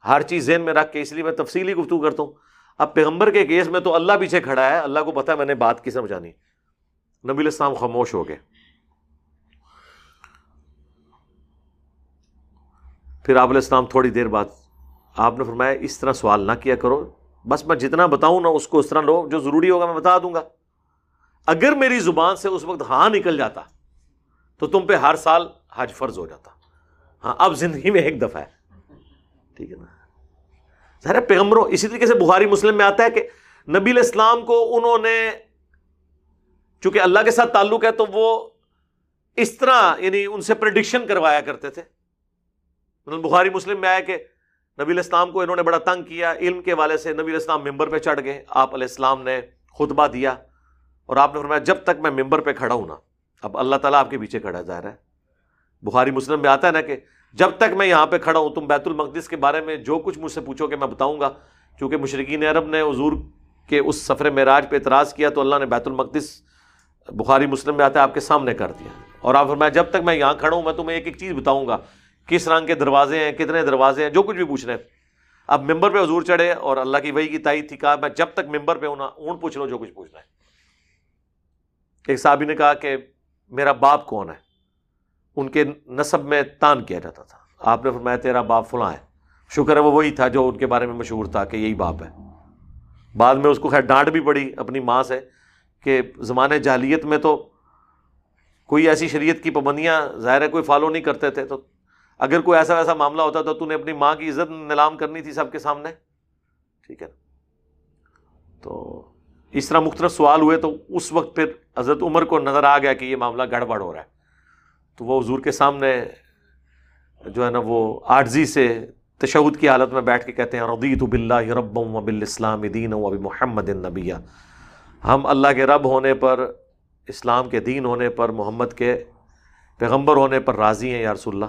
ہر چیز ذہن میں رکھ کے اس لیے میں تفصیلی گفتگو کرتا ہوں۔ اب پیغمبر کے کیس میں تو اللہ پیچھے کھڑا ہے۔ اللہ کو پتا میں نے بات کی سمجھانی نبی الاسلام خاموش ہو گئے۔ پھر آپ علیہ السلام تھوڑی دیر بعد آپ نے فرمایا، اس طرح سوال نہ کیا کرو۔ بس میں جتنا بتاؤں نا، اس کو اس طرح لو۔ جو ضروری ہوگا میں بتا دوں گا۔ اگر میری زبان سے اس وقت ہاں نکل جاتا تو تم پہ ہر سال حج فرض ہو جاتا۔ ہاں اب زندگی میں ایک دفعہ ہے۔ ٹھیک ہے نا؟ ظاہر پیغمبروں، اسی طریقے سے بخاری مسلم میں آتا ہے کہ نبی الاسلام کو انہوں نے چونکہ اللہ کے ساتھ تعلق ہے تو وہ اس طرح یعنی ان سے پرڈکشن کروایا کرتے تھے۔ بخاری مسلم میں آیا کہ نبی الاسلام کو انہوں نے بڑا تنگ کیا، علم کے والے سے نبی الاسلام ممبر پہ چڑھ گئے۔ آپ علیہ السلام نے خطبہ دیا۔ اور آپ نے فرمایا جب تک میں ممبر پہ کھڑا ہوں نا، اب اللہ تعالیٰ آپ کے پیچھے کھڑا ہے، ظاہر ہے۔ بخاری مسلم میں آتا ہے نا کہ جب تک میں یہاں پہ کھڑا ہوں، تم بیت المقدس کے بارے میں جو کچھ مجھ سے پوچھو کہ میں بتاؤں گا۔ کیونکہ مشرقین عرب نے حضور کے اس سفر معراج پہ اعتراض کیا تو اللہ نے بیت المقدس بخاری مسلم میں آتا ہے، آپ کے سامنے کر دیا۔ اور آپ میں جب تک میں یہاں کھڑا ہوں، میں تمہیں ایک ایک چیز بتاؤں گا۔ کس رنگ کے دروازے ہیں، کتنے دروازے ہیں، جو کچھ بھی پوچھ رہے ہیں۔ اب ممبر پہ حضور چڑھے اور اللہ کی وہی کی تائید تھی، کہا میں جب تک ممبر پہ ہوں نا اون پوچھ لو جو کچھ پوچھنا ہے ایک صحابی نے کہا کہ میرا باپ کون ہے؟ ان کے نصب میں تان کیا جاتا تھا۔ آپ نے فرمایا تیرا باپ فلاں ہے۔ شکر ہے وہ وہی تھا جو ان کے بارے میں مشہور تھا کہ یہی باپ ہے۔ بعد میں اس کو خیر ڈانٹ بھی پڑی اپنی ماں سے کہ زمانے جہلیت میں تو کوئی ایسی شریعت کی پابندیاں ظاہر ہے کوئی فالو نہیں کرتے تھے تو اگر کوئی ایسا ویسا معاملہ ہوتا تو تو نے اپنی ماں کی عزت نیلام کرنی تھی سب کے سامنے۔ ٹھیک ہے۔ تو اس طرح مختلف سوال ہوئے تو اس وقت پھر حضرت عمر کو نظر آ گیا کہ یہ معاملہ گڑبڑ ہو رہا ہے۔ تو وہ حضور کے سامنے جو ہے نا وہ آرزی سے تشود کی حالت میں بیٹھ کے کہتے ہیں ردیت بلّہ رب و بال اسلام دین و محمد نبیہ ہم اللہ کے رب ہونے پر، اسلام کے دین ہونے پر، محمد کے پیغمبر ہونے پر راضی ہیں یا رسول اللہ۔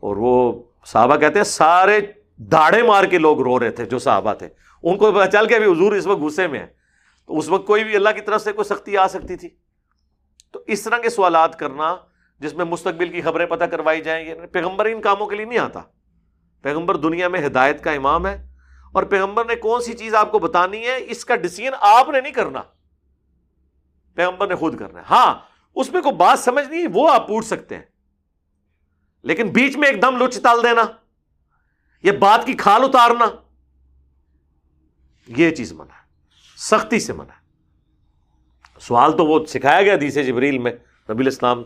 اور وہ صحابہ کہتے ہیں، سارے داڑے مار کے لوگ رو رہے تھے جو صحابہ تھے۔ ان کو پتا چل کے ابھی حضور اس وقت غصے میں ہے تو اس وقت کوئی بھی اللہ کی طرف سے کوئی سختی آ سکتی تھی۔ تو اس طرح کے سوالات کرنا، جس میں مستقبل کی خبریں پتہ کروائی جائیں گے یعنی پیغمبر ان کاموں کے لیے نہیں آتا۔ پیغمبر دنیا میں ہدایت کا امام ہے اور پیغمبر نے کون سی چیز آپ کو بتانی ہے، اس کا ڈسیزن آپ نے نہیں کرنا۔ پیغمبر نے خود کرنا ہے۔ ہاں اس میں کوئی بات سمجھ نہیں، وہ آپ پوچھ سکتے ہیں۔ لیکن بیچ میں ایک دم لچ تال دینا، یہ بات کی کھال اتارنا، یہ چیز منع ہے۔ سختی سے منع سوال تو وہ سکھایا گیا دیسے جبریل میں، نبی الاسلام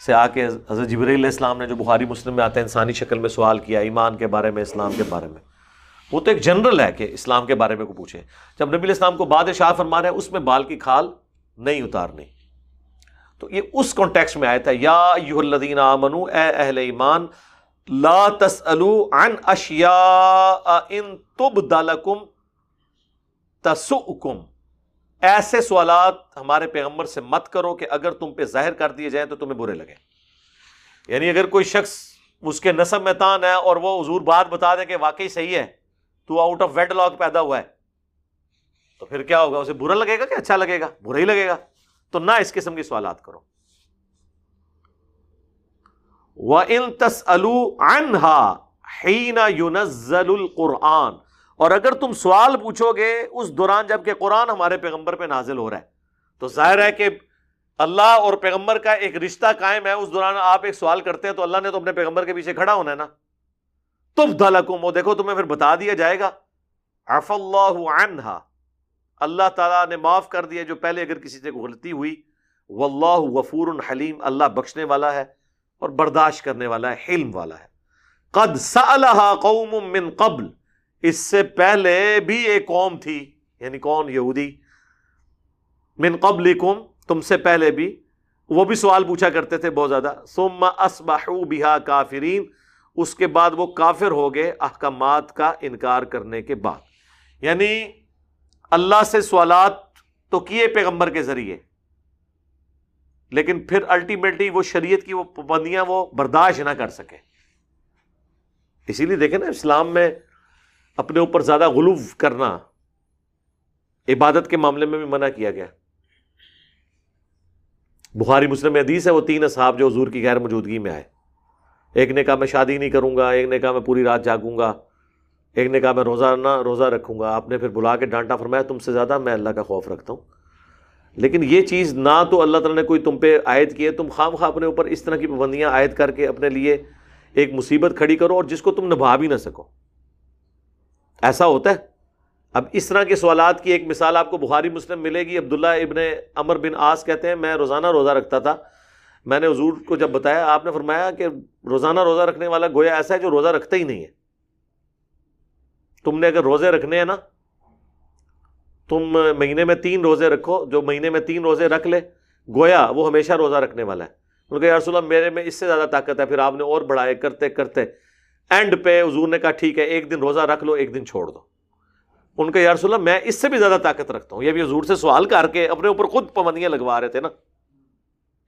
سے آ کے حضرت جبریل علیہ السلام نے جو بخاری مسلم میں آتے ہیں، انسانی شکل میں سوال کیا، ایمان کے بارے میں، اسلام کے بارے میں۔ وہ تو ایک جنرل ہے کہ اسلام کے بارے میں کو پوچھے جب نبی الاسلام کو بادشاہ فرما رہے ہیں اس میں بال کی کھال نہیں اتارنی۔ تو یہ اس کانٹیکس میں آیا تھا، یا یو الدین آمنو، اے اہل ایمان، لا تسلو عن اشیاء ان تبدلکم تسؤکم۔ ایسے سوالات ہمارے پیغمبر سے مت کرو کہ اگر تم پہ ظاہر کر دیے جائیں تو تمہیں برے لگے یعنی اگر کوئی شخص اس کے نصب میں تان ہے اور وہ حضور بات بتا دے کہ واقعی صحیح ہے، تو آؤٹ آف ویڈ لاک پیدا ہوا ہے، تو پھر کیا ہوگا؟ اسے برا لگے گا کہ اچھا لگے گا؟ برا ہی لگے گا۔ تو نہ اس قسم کے سوالات کرو۔ وہ ان تس يُنَزَّلُ القرآن۔ اور اگر تم سوال پوچھو گے اس دوران جبکہ قرآن ہمارے پیغمبر پہ نازل ہو رہا ہے، تو ظاہر ہے کہ اللہ اور پیغمبر کا ایک رشتہ قائم ہے، اس دوران آپ ایک سوال کرتے ہیں تو اللہ نے تو اپنے پیغمبر کے پیچھے کھڑا ہونا ہے نا۔ تم دلکم وہ دیکھو تمہیں پھر بتا دیا جائے گا۔ عف اللہ عنہا۔ اللہ تعالیٰ نے معاف کر دیا جو پہلے اگر کسی سے غلطی ہوئی۔ واللہ غفور حلیم، اللہ بخشنے والا ہے اور برداشت کرنے والا ہے، حلم والا ہے۔ قد سألہا قوم من قبل۔ اس سے پہلے بھی ایک قوم تھی یعنی کون؟ یہودی۔ من قبلکم، تم سے پہلے بھی۔ وہ بھی سوال پوچھا کرتے تھے بہت زیادہ۔ ثم اصبحوا بها کافرین۔ اس کے بعد وہ کافر ہو گئے احکامات کا انکار کرنے کے بعد۔ یعنی اللہ سے سوالات تو کیے پیغمبر کے ذریعے۔ لیکن پھر الٹیمیٹلی وہ شریعت کی وہ پابندیاں وہ برداشت نہ کر سکے۔ اسی لیے دیکھیں نا، اسلام میں اپنے اوپر زیادہ غلوف کرنا عبادت کے معاملے میں بھی منع کیا گیا۔ بخاری مسلم حدیث ہے، وہ تین اصحاب جو حضور کی غیر موجودگی میں آئے۔ ایک نے کہا میں شادی نہیں کروں گا، ایک نے کہا میں پوری رات جاگوں گا، ایک نے کہا میں روزہ نہ، روزہ رکھوں گا۔ آپ نے پھر بلا کے ڈانٹا فرمایا، تم سے زیادہ میں اللہ کا خوف رکھتا ہوں۔ لیکن یہ چیز نہ تو اللہ تعالیٰ نے کوئی تم پہ عائد کی ہے۔ تم خواہ خواہ اپنے اوپر اس طرح کی پابندیاں عائد کر کے اپنے لیے ایک مصیبت کھڑی کرو اور جس کو تم نبھا بھی نہ سکو۔ ایسا ہوتا ہے؟ اب اس طرح کے سوالات کی ایک مثال آپ کو بخاری مسلم ملے گی، عبداللہ ابن امر بن آس کہتے ہیں، میں روزانہ روزہ رکھتا تھا۔ میں نے حضور کو جب بتایا، آپ نے فرمایا کہ روزانہ روزہ رکھنے والا گویا ایسا ہے جو روزہ رکھتا ہی نہیں ہے۔ تم نے اگر روزے رکھنے ہیں نا، تم مہینے میں تین روزے رکھو، جو مہینے میں تین روزے رکھ لے، گویا وہ ہمیشہ روزہ رکھنے والا ہے۔ ان کا رسول اللہ، میرے میں اس سے زیادہ طاقت ہے۔ پھر آپ نے اور بڑھائے، کرتے کرتے۔ اینڈ پہ حضور نے کہا، ٹھیک ہے، ایک دن روزہ رکھ لو، ایک دن چھوڑ دو. ان کا رسول اللہ، میں اس سے بھی زیادہ طاقت رکھتا ہوں۔ یہ بھی حضور سے سوال کر کے اپنے اوپر خود پابندیاں لگوا رہے تھے نا۔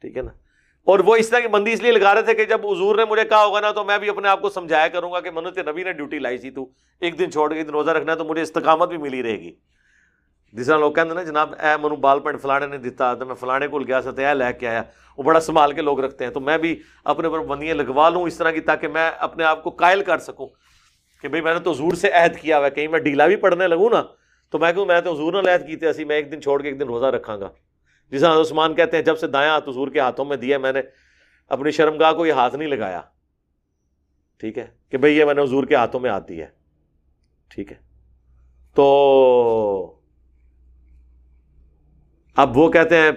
ٹھیک ہے نا؟ اور وہ اس طرح کی بندی اس لیے لگا رہے تھے کہ جب حضور نے مجھے کہا ہوگا نا، تو میں بھی اپنے آپ کو سمجھایا کروں گا کہ منت نبی نے ڈیوٹی لائی تھی تو ایک دن چھوڑ کے ایک دن روزہ رکھنا ہے تو مجھے استقامت بھی ملی رہے گی۔ جس طرح لوگ کہتے ہیں نا جناب اے منو بال پینٹ فلانے نے دیتا تو میں فلانے کو گیا سا اے لے کے آیا وہ بڑا سنبھال کے لوگ رکھتے ہیں تو میں بھی اپنے اوپر بندیاں لگوا لوں اس طرح کی تاکہ میں اپنے آپ کو قائل کر سکوں کہ بھائی میں نے تو حضور سے عہد کیا ہوا ہے کہیں میں ڈھیلا بھی پڑھنے لگوں نا تو میں کہوں میں تو حضور نے عہد کی تھی ایسی میں ایک دن چھوڑ کے ایک دن روزہ رکھاں گا جس طرح عثمان کہتے ہیں جب سے دایاں ہاتھ حضور کے ہاتھوں میں دیا میں نے اپنی شرمگاہ کو یہ ہاتھ نہیں لگایا ٹھیک ہے کہ بھئی یہ میں نے حضور کے ہاتھوں میں آتی ہے ٹھیک ہے تو اب وہ کہتے ہیں،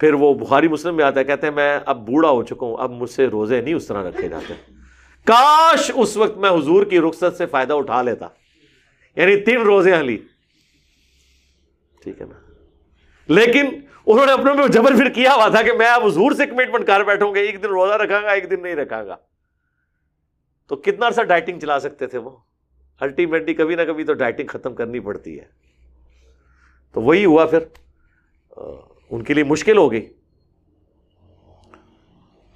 پھر وہ بخاری مسلم میں آتا ہے، کہتے ہیں میں اب بوڑھا ہو چکا ہوں، اب مجھ سے روزے نہیں اس طرح رکھے جاتے۔ کاش اس وقت میں حضور کی رخصت سے فائدہ اٹھا لیتا۔ یعنی تین روزے لی۔ ٹھیک ہے نا۔ لیکن انہوں نے اپنے میں جبر پھر کیا ہوا تھا کہ میں اب حضور سے کمٹمنٹ کر بیٹھوں گا، ایک دن روزہ رکھا گا، ایک دن نہیں رکھا گا۔ تو کتنا عرصہ ڈائٹنگ چلا سکتے تھے وہ؟ الٹیمیٹلی کبھی نہ کبھی تو ڈائٹنگ ختم کرنی پڑتی ہے۔ تو وہی ہوا پھر۔ ان کے لیے مشکل ہو گئی۔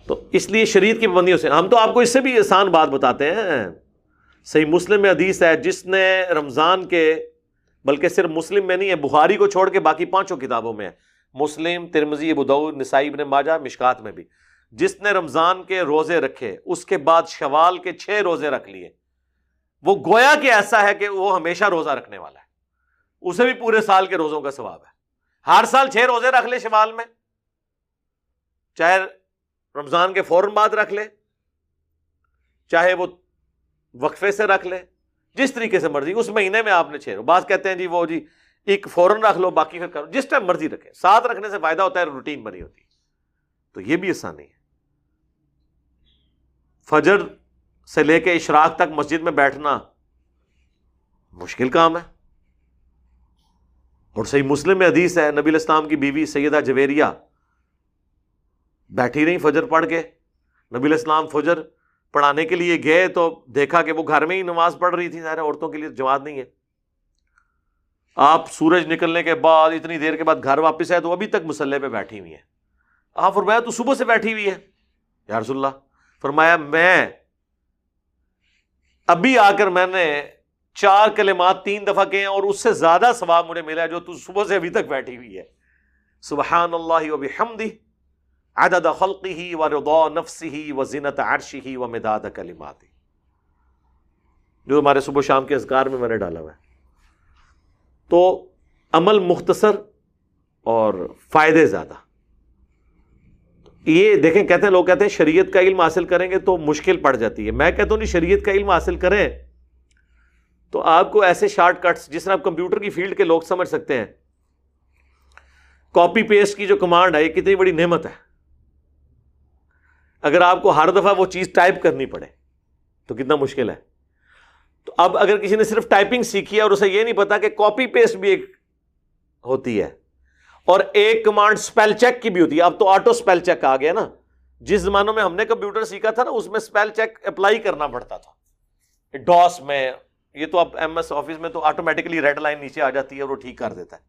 تو اس لیے شریعت کی پابندیوں سے، ہم تو آپ کو اس سے بھی آسان بات بتاتے ہیں۔ صحیح مسلم میں حدیث ہے، جس نے رمضان کے، بلکہ صرف مسلم میں نہیں ہے، بخاری کو چھوڑ کے باقی پانچوں کتابوں میں ہے۔ مسلم ترمزی ابود نسائی، ابن ماجہ، مشکات میں بھی۔ جس نے رمضان کے روزے رکھے، اس کے بعد شوال کے چھ روزے رکھ لیے۔ وہ گویا کہ ایسا ہے کہ وہ ہمیشہ روزہ رکھنے والا ہے۔ اسے بھی پورے سال کے روزوں کا ثواب ہے۔ ہر سال چھ روزے رکھ لے شمال میں۔ چاہے رمضان کے فوراً بعد رکھ لے۔ چاہے وہ وقفے سے رکھ لے۔ جس طریقے سے مرضی، اس مہینے میں آپ نے چھ بعض کہتے ہیں جی وہ جی ایک فوراً رکھ لو، باقی پھر کرو۔ جس ٹائم مرضی رکھے ساتھ رکھنے سے فائدہ ہوتا ہے، روٹین بنی ہوتی تو یہ بھی آسانی ہے۔ فجر سے لے کے اشراق تک مسجد میں بیٹھنا مشکل کام ہے۔ اور صحیح مسلم میں حدیث ہے، نبی الاسلام کی بیوی سیدہ جویریہ۔ بیٹھی رہی فجر پڑھ کے۔ نبی الاسلام فجر پڑھانے کے لیے گئے تو دیکھا کہ وہ گھر میں ہی نماز پڑھ رہی تھی، ظاہر عورتوں کے لیے جماعت نہیں ہے۔ آپ سورج نکلنے کے بعد، اتنی دیر کے بعد گھر واپس آئے تو ابھی تک مسلح پہ بیٹھی ہوئی ہے آپ فرمایا تو صبح سے بیٹھی ہوئی ہے یا رسول اللہ، فرمایا میں، ابھی آ کر میں نے چار کلمات تین دفعہ کہے اور اس سے زیادہ ثواب مجھے ملا جو تو صبح سے ابھی تک بیٹھی ہوئی ہے۔ سبحان اللہ و بحمدی عدد خلقی و رضا نفسی و زینت عرشی و مداد کلماتی۔ جو ہمارے صبح شام کے اذکار میں میں نے ڈالا ہوا ہے۔ تو عمل مختصر اور فائدے زیادہ۔ یہ دیکھیں، کہتے ہیں، لوگ کہتے ہیں، شریعت کا علم حاصل کریں گے تو مشکل پڑ جاتی ہے۔ میں کہتا ہوں نہیں شریعت کا علم حاصل کریں تو آپ کو ایسے شارٹ کٹس جس طرح آپ کمپیوٹر کی فیلڈ کے لوگ سمجھ سکتے ہیں۔ کاپی پیسٹ کی جو کمانڈ ہے، یہ کتنی بڑی نعمت ہے۔ اگر آپ کو ہر دفعہ وہ چیز ٹائپ کرنی پڑے، تو کتنا مشکل ہے۔ تو اب اگر کسی نے صرف ٹائپنگ سیکھی ہے اور اسے یہ نہیں پتا کہ کاپی پیسٹ بھی ایک ہوتی ہے، اور ایک کمانڈ اسپیل چیک کی بھی ہوتی ہے۔ اب تو آٹو اسپیل چیک آ گیا نا۔ جس زمانوں میں ہم نے کمپیوٹر سیکھا تھا نا، اس میں اسپیل چیک اپلائی کرنا پڑتا تھا۔ ڈاس میں یہ تو اب ایم ایس آفس میں تو آٹومیٹکلی ریڈ لائن نیچے آ جاتی ہے اور وہ ٹھیک کر دیتا ہے۔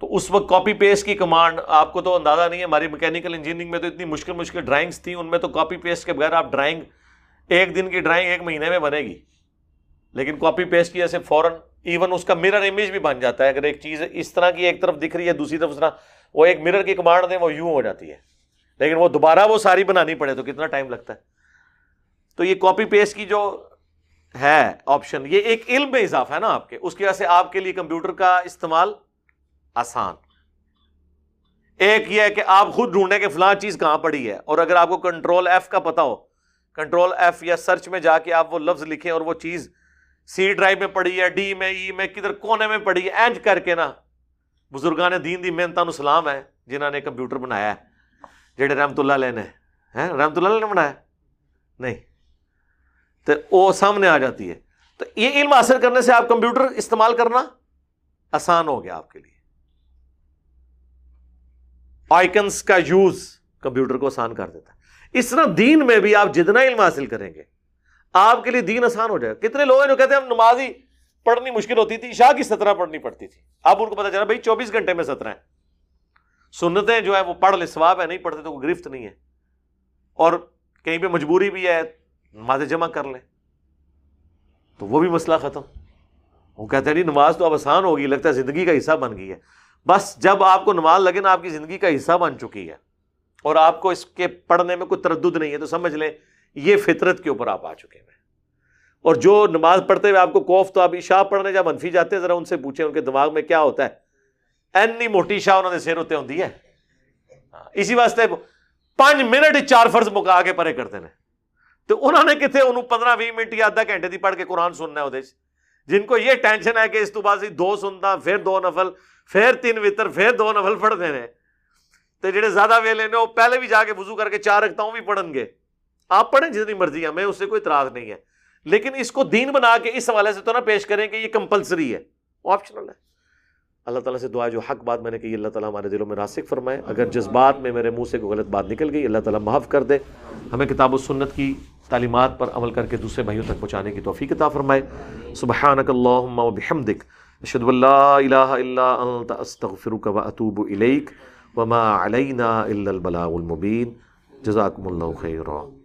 تو اس وقت کاپی پیسٹ کی کمانڈ آپ کو تو اندازہ نہیں ہے، ہماری میکینیکل انجینئرنگ میں تو اتنی مشکل مشکل ڈرائنگس تھیں، ان میں تو کاپی پیسٹ کے بغیر آپ ڈرائنگ ایک دن کی ڈرائنگ ایک مہینے میں بنے گی۔ لیکن کاپی پیسٹ کی ایسے فوراً ایون اس کا مرر امیج بھی بن جاتا ہے۔ اگر ایک چیز اس طرح کی ایک طرف دکھ رہی ہے، دوسری طرف اس طرح وہ ایک مرر کی کمانڈ دیں، وہ یوں ہو جاتی ہے۔ لیکن وہ دوبارہ وہ ساری بنانی پڑے تو کتنا ٹائم لگتا ہے۔ تو یہ کاپی پیسٹ کی جو ہے آپشن یہ ایک علم میں اضافہ ہے نا آپ کے. اس کی وجہ سے آپ کے لیے کمپیوٹر کا استعمال آسان. ایک یہ ہے کہ آپ خود ڈھونڈیں کہ فلاں چیز کہاں پڑی ہے. اور اگر آپ کو کنٹرول ایف کا پتا ہو کنٹرول ایف یا سرچ میں جا کے آپ وہ لفظ لکھیں اور وہ چیز سی ڈرائیو میں پڑی ہے ڈی میں ای میں، کدھر کونے میں پڑی ہے، اینج کر کے نا. بزرگان دین دی محنت سلام ہے جنہوں نے کمپیوٹر بنایا ہے جہے رحمت اللہ علیہ نے. رحمت اللہ علیہ نے بنایا نہیں. تو وہ سامنے آ جاتی ہے۔ تو یہ علم حاصل کرنے سے آپ کمپیوٹر استعمال کرنا آسان ہو گیا آپ کے لیے۔ آئکنس کا یوز کمپیوٹر کو آسان کر دیتا ہے۔ اس طرح دین میں بھی آپ جتنا علم حاصل کریں گے، آپ کے لیے دین آسان ہو جائے گا۔ کتنے لوگ ہیں جو کہتے ہیں ہم نماز ہی پڑھنی مشکل ہوتی تھی شاہ کی سترہ پڑھنی پڑتی تھی۔ آپ ان کو پتا چلا بھائی چوبیس گھنٹے میں سترہ ہیں۔ سنتیں جو ہے وہ پڑھ لے سواب ہے، نہیں پڑھتے تو گرفت نہیں ہے۔ اور کہیں پہ مجبوری بھی ہے نماز جمع کر لیں۔ تو وہ بھی مسئلہ ختم۔ وہ کہتے ہیں، نہیں، نماز تو اب آسان ہوگی لگتا ہے زندگی کا حصہ بن گئی ہے۔ بس جب آپ کو نماز لگے نا، آپ کی زندگی کا حصہ بن چکی ہے۔ اور آپ کو اس کے پڑھنے میں کوئی تردد نہیں ہے، تو سمجھ لیں، یہ فطرت کے اوپر آپ آ چکے ہیں۔ اور جو نماز پڑھتے ہوئے آپ کو کوف تو آپ عشاء پڑھنے جب منفی جاتے ہیں، ذرا ان سے پوچھیں، ان کے دماغ میں کیا ہوتا ہے۔ اینی موٹی شاہ انہوں نے سیر ہوتے ہوتی ہے۔ ہاں، اسی واسطے پانچ منٹ چار فرض مکا کے پرے کرتے ہیں۔ تو انہوں نے کتنے انہوں پندرہ بھی منٹ یا آدھا گھنٹے دی پڑھ کے قرآن سننا ہے جن کو یہ ٹینشن ہے کہ اس تو بعد دو سنتا پھر دو نفل پھر تین وطر پھر دو نفل پڑھ دینے تو جڑے زیادہ ویلے نے وہ پہلے بھی جا کے وضو کر کے چار رکھتا ہوں بھی پڑھن گے آپ پڑھیں جتنی مرضی ہمیں اس سے کوئی اطراض نہیں ہے لیکن اس کو دین بنا کے اس حوالے سے تو نہ پیش کریں کہ یہ کمپلسری ہے آپشنل ہے اللہ تعالیٰ سے دعا جو حق بات میں نے کہ اللہ تعالیٰ ہمارے دلوں میں راسک فرمائے۔ اگر جذبات میں میرے منہ سے کوئی غلط بات نکل گئی، اللہ تعالیٰ معاف کر دے۔ ہمیں کتاب و سنت کی تعلیمات پر عمل کر کے دوسرے بھائیوں تک پہنچانے کی توفیق عطا فرمائے۔ سبحانک اللہم و بحمدک۔ اشہد واللہ الہ الا انت، استغفرک و اتوب الیک۔ وما علینا الا البلاغ المبین۔ جزاکم اللہ خیرہ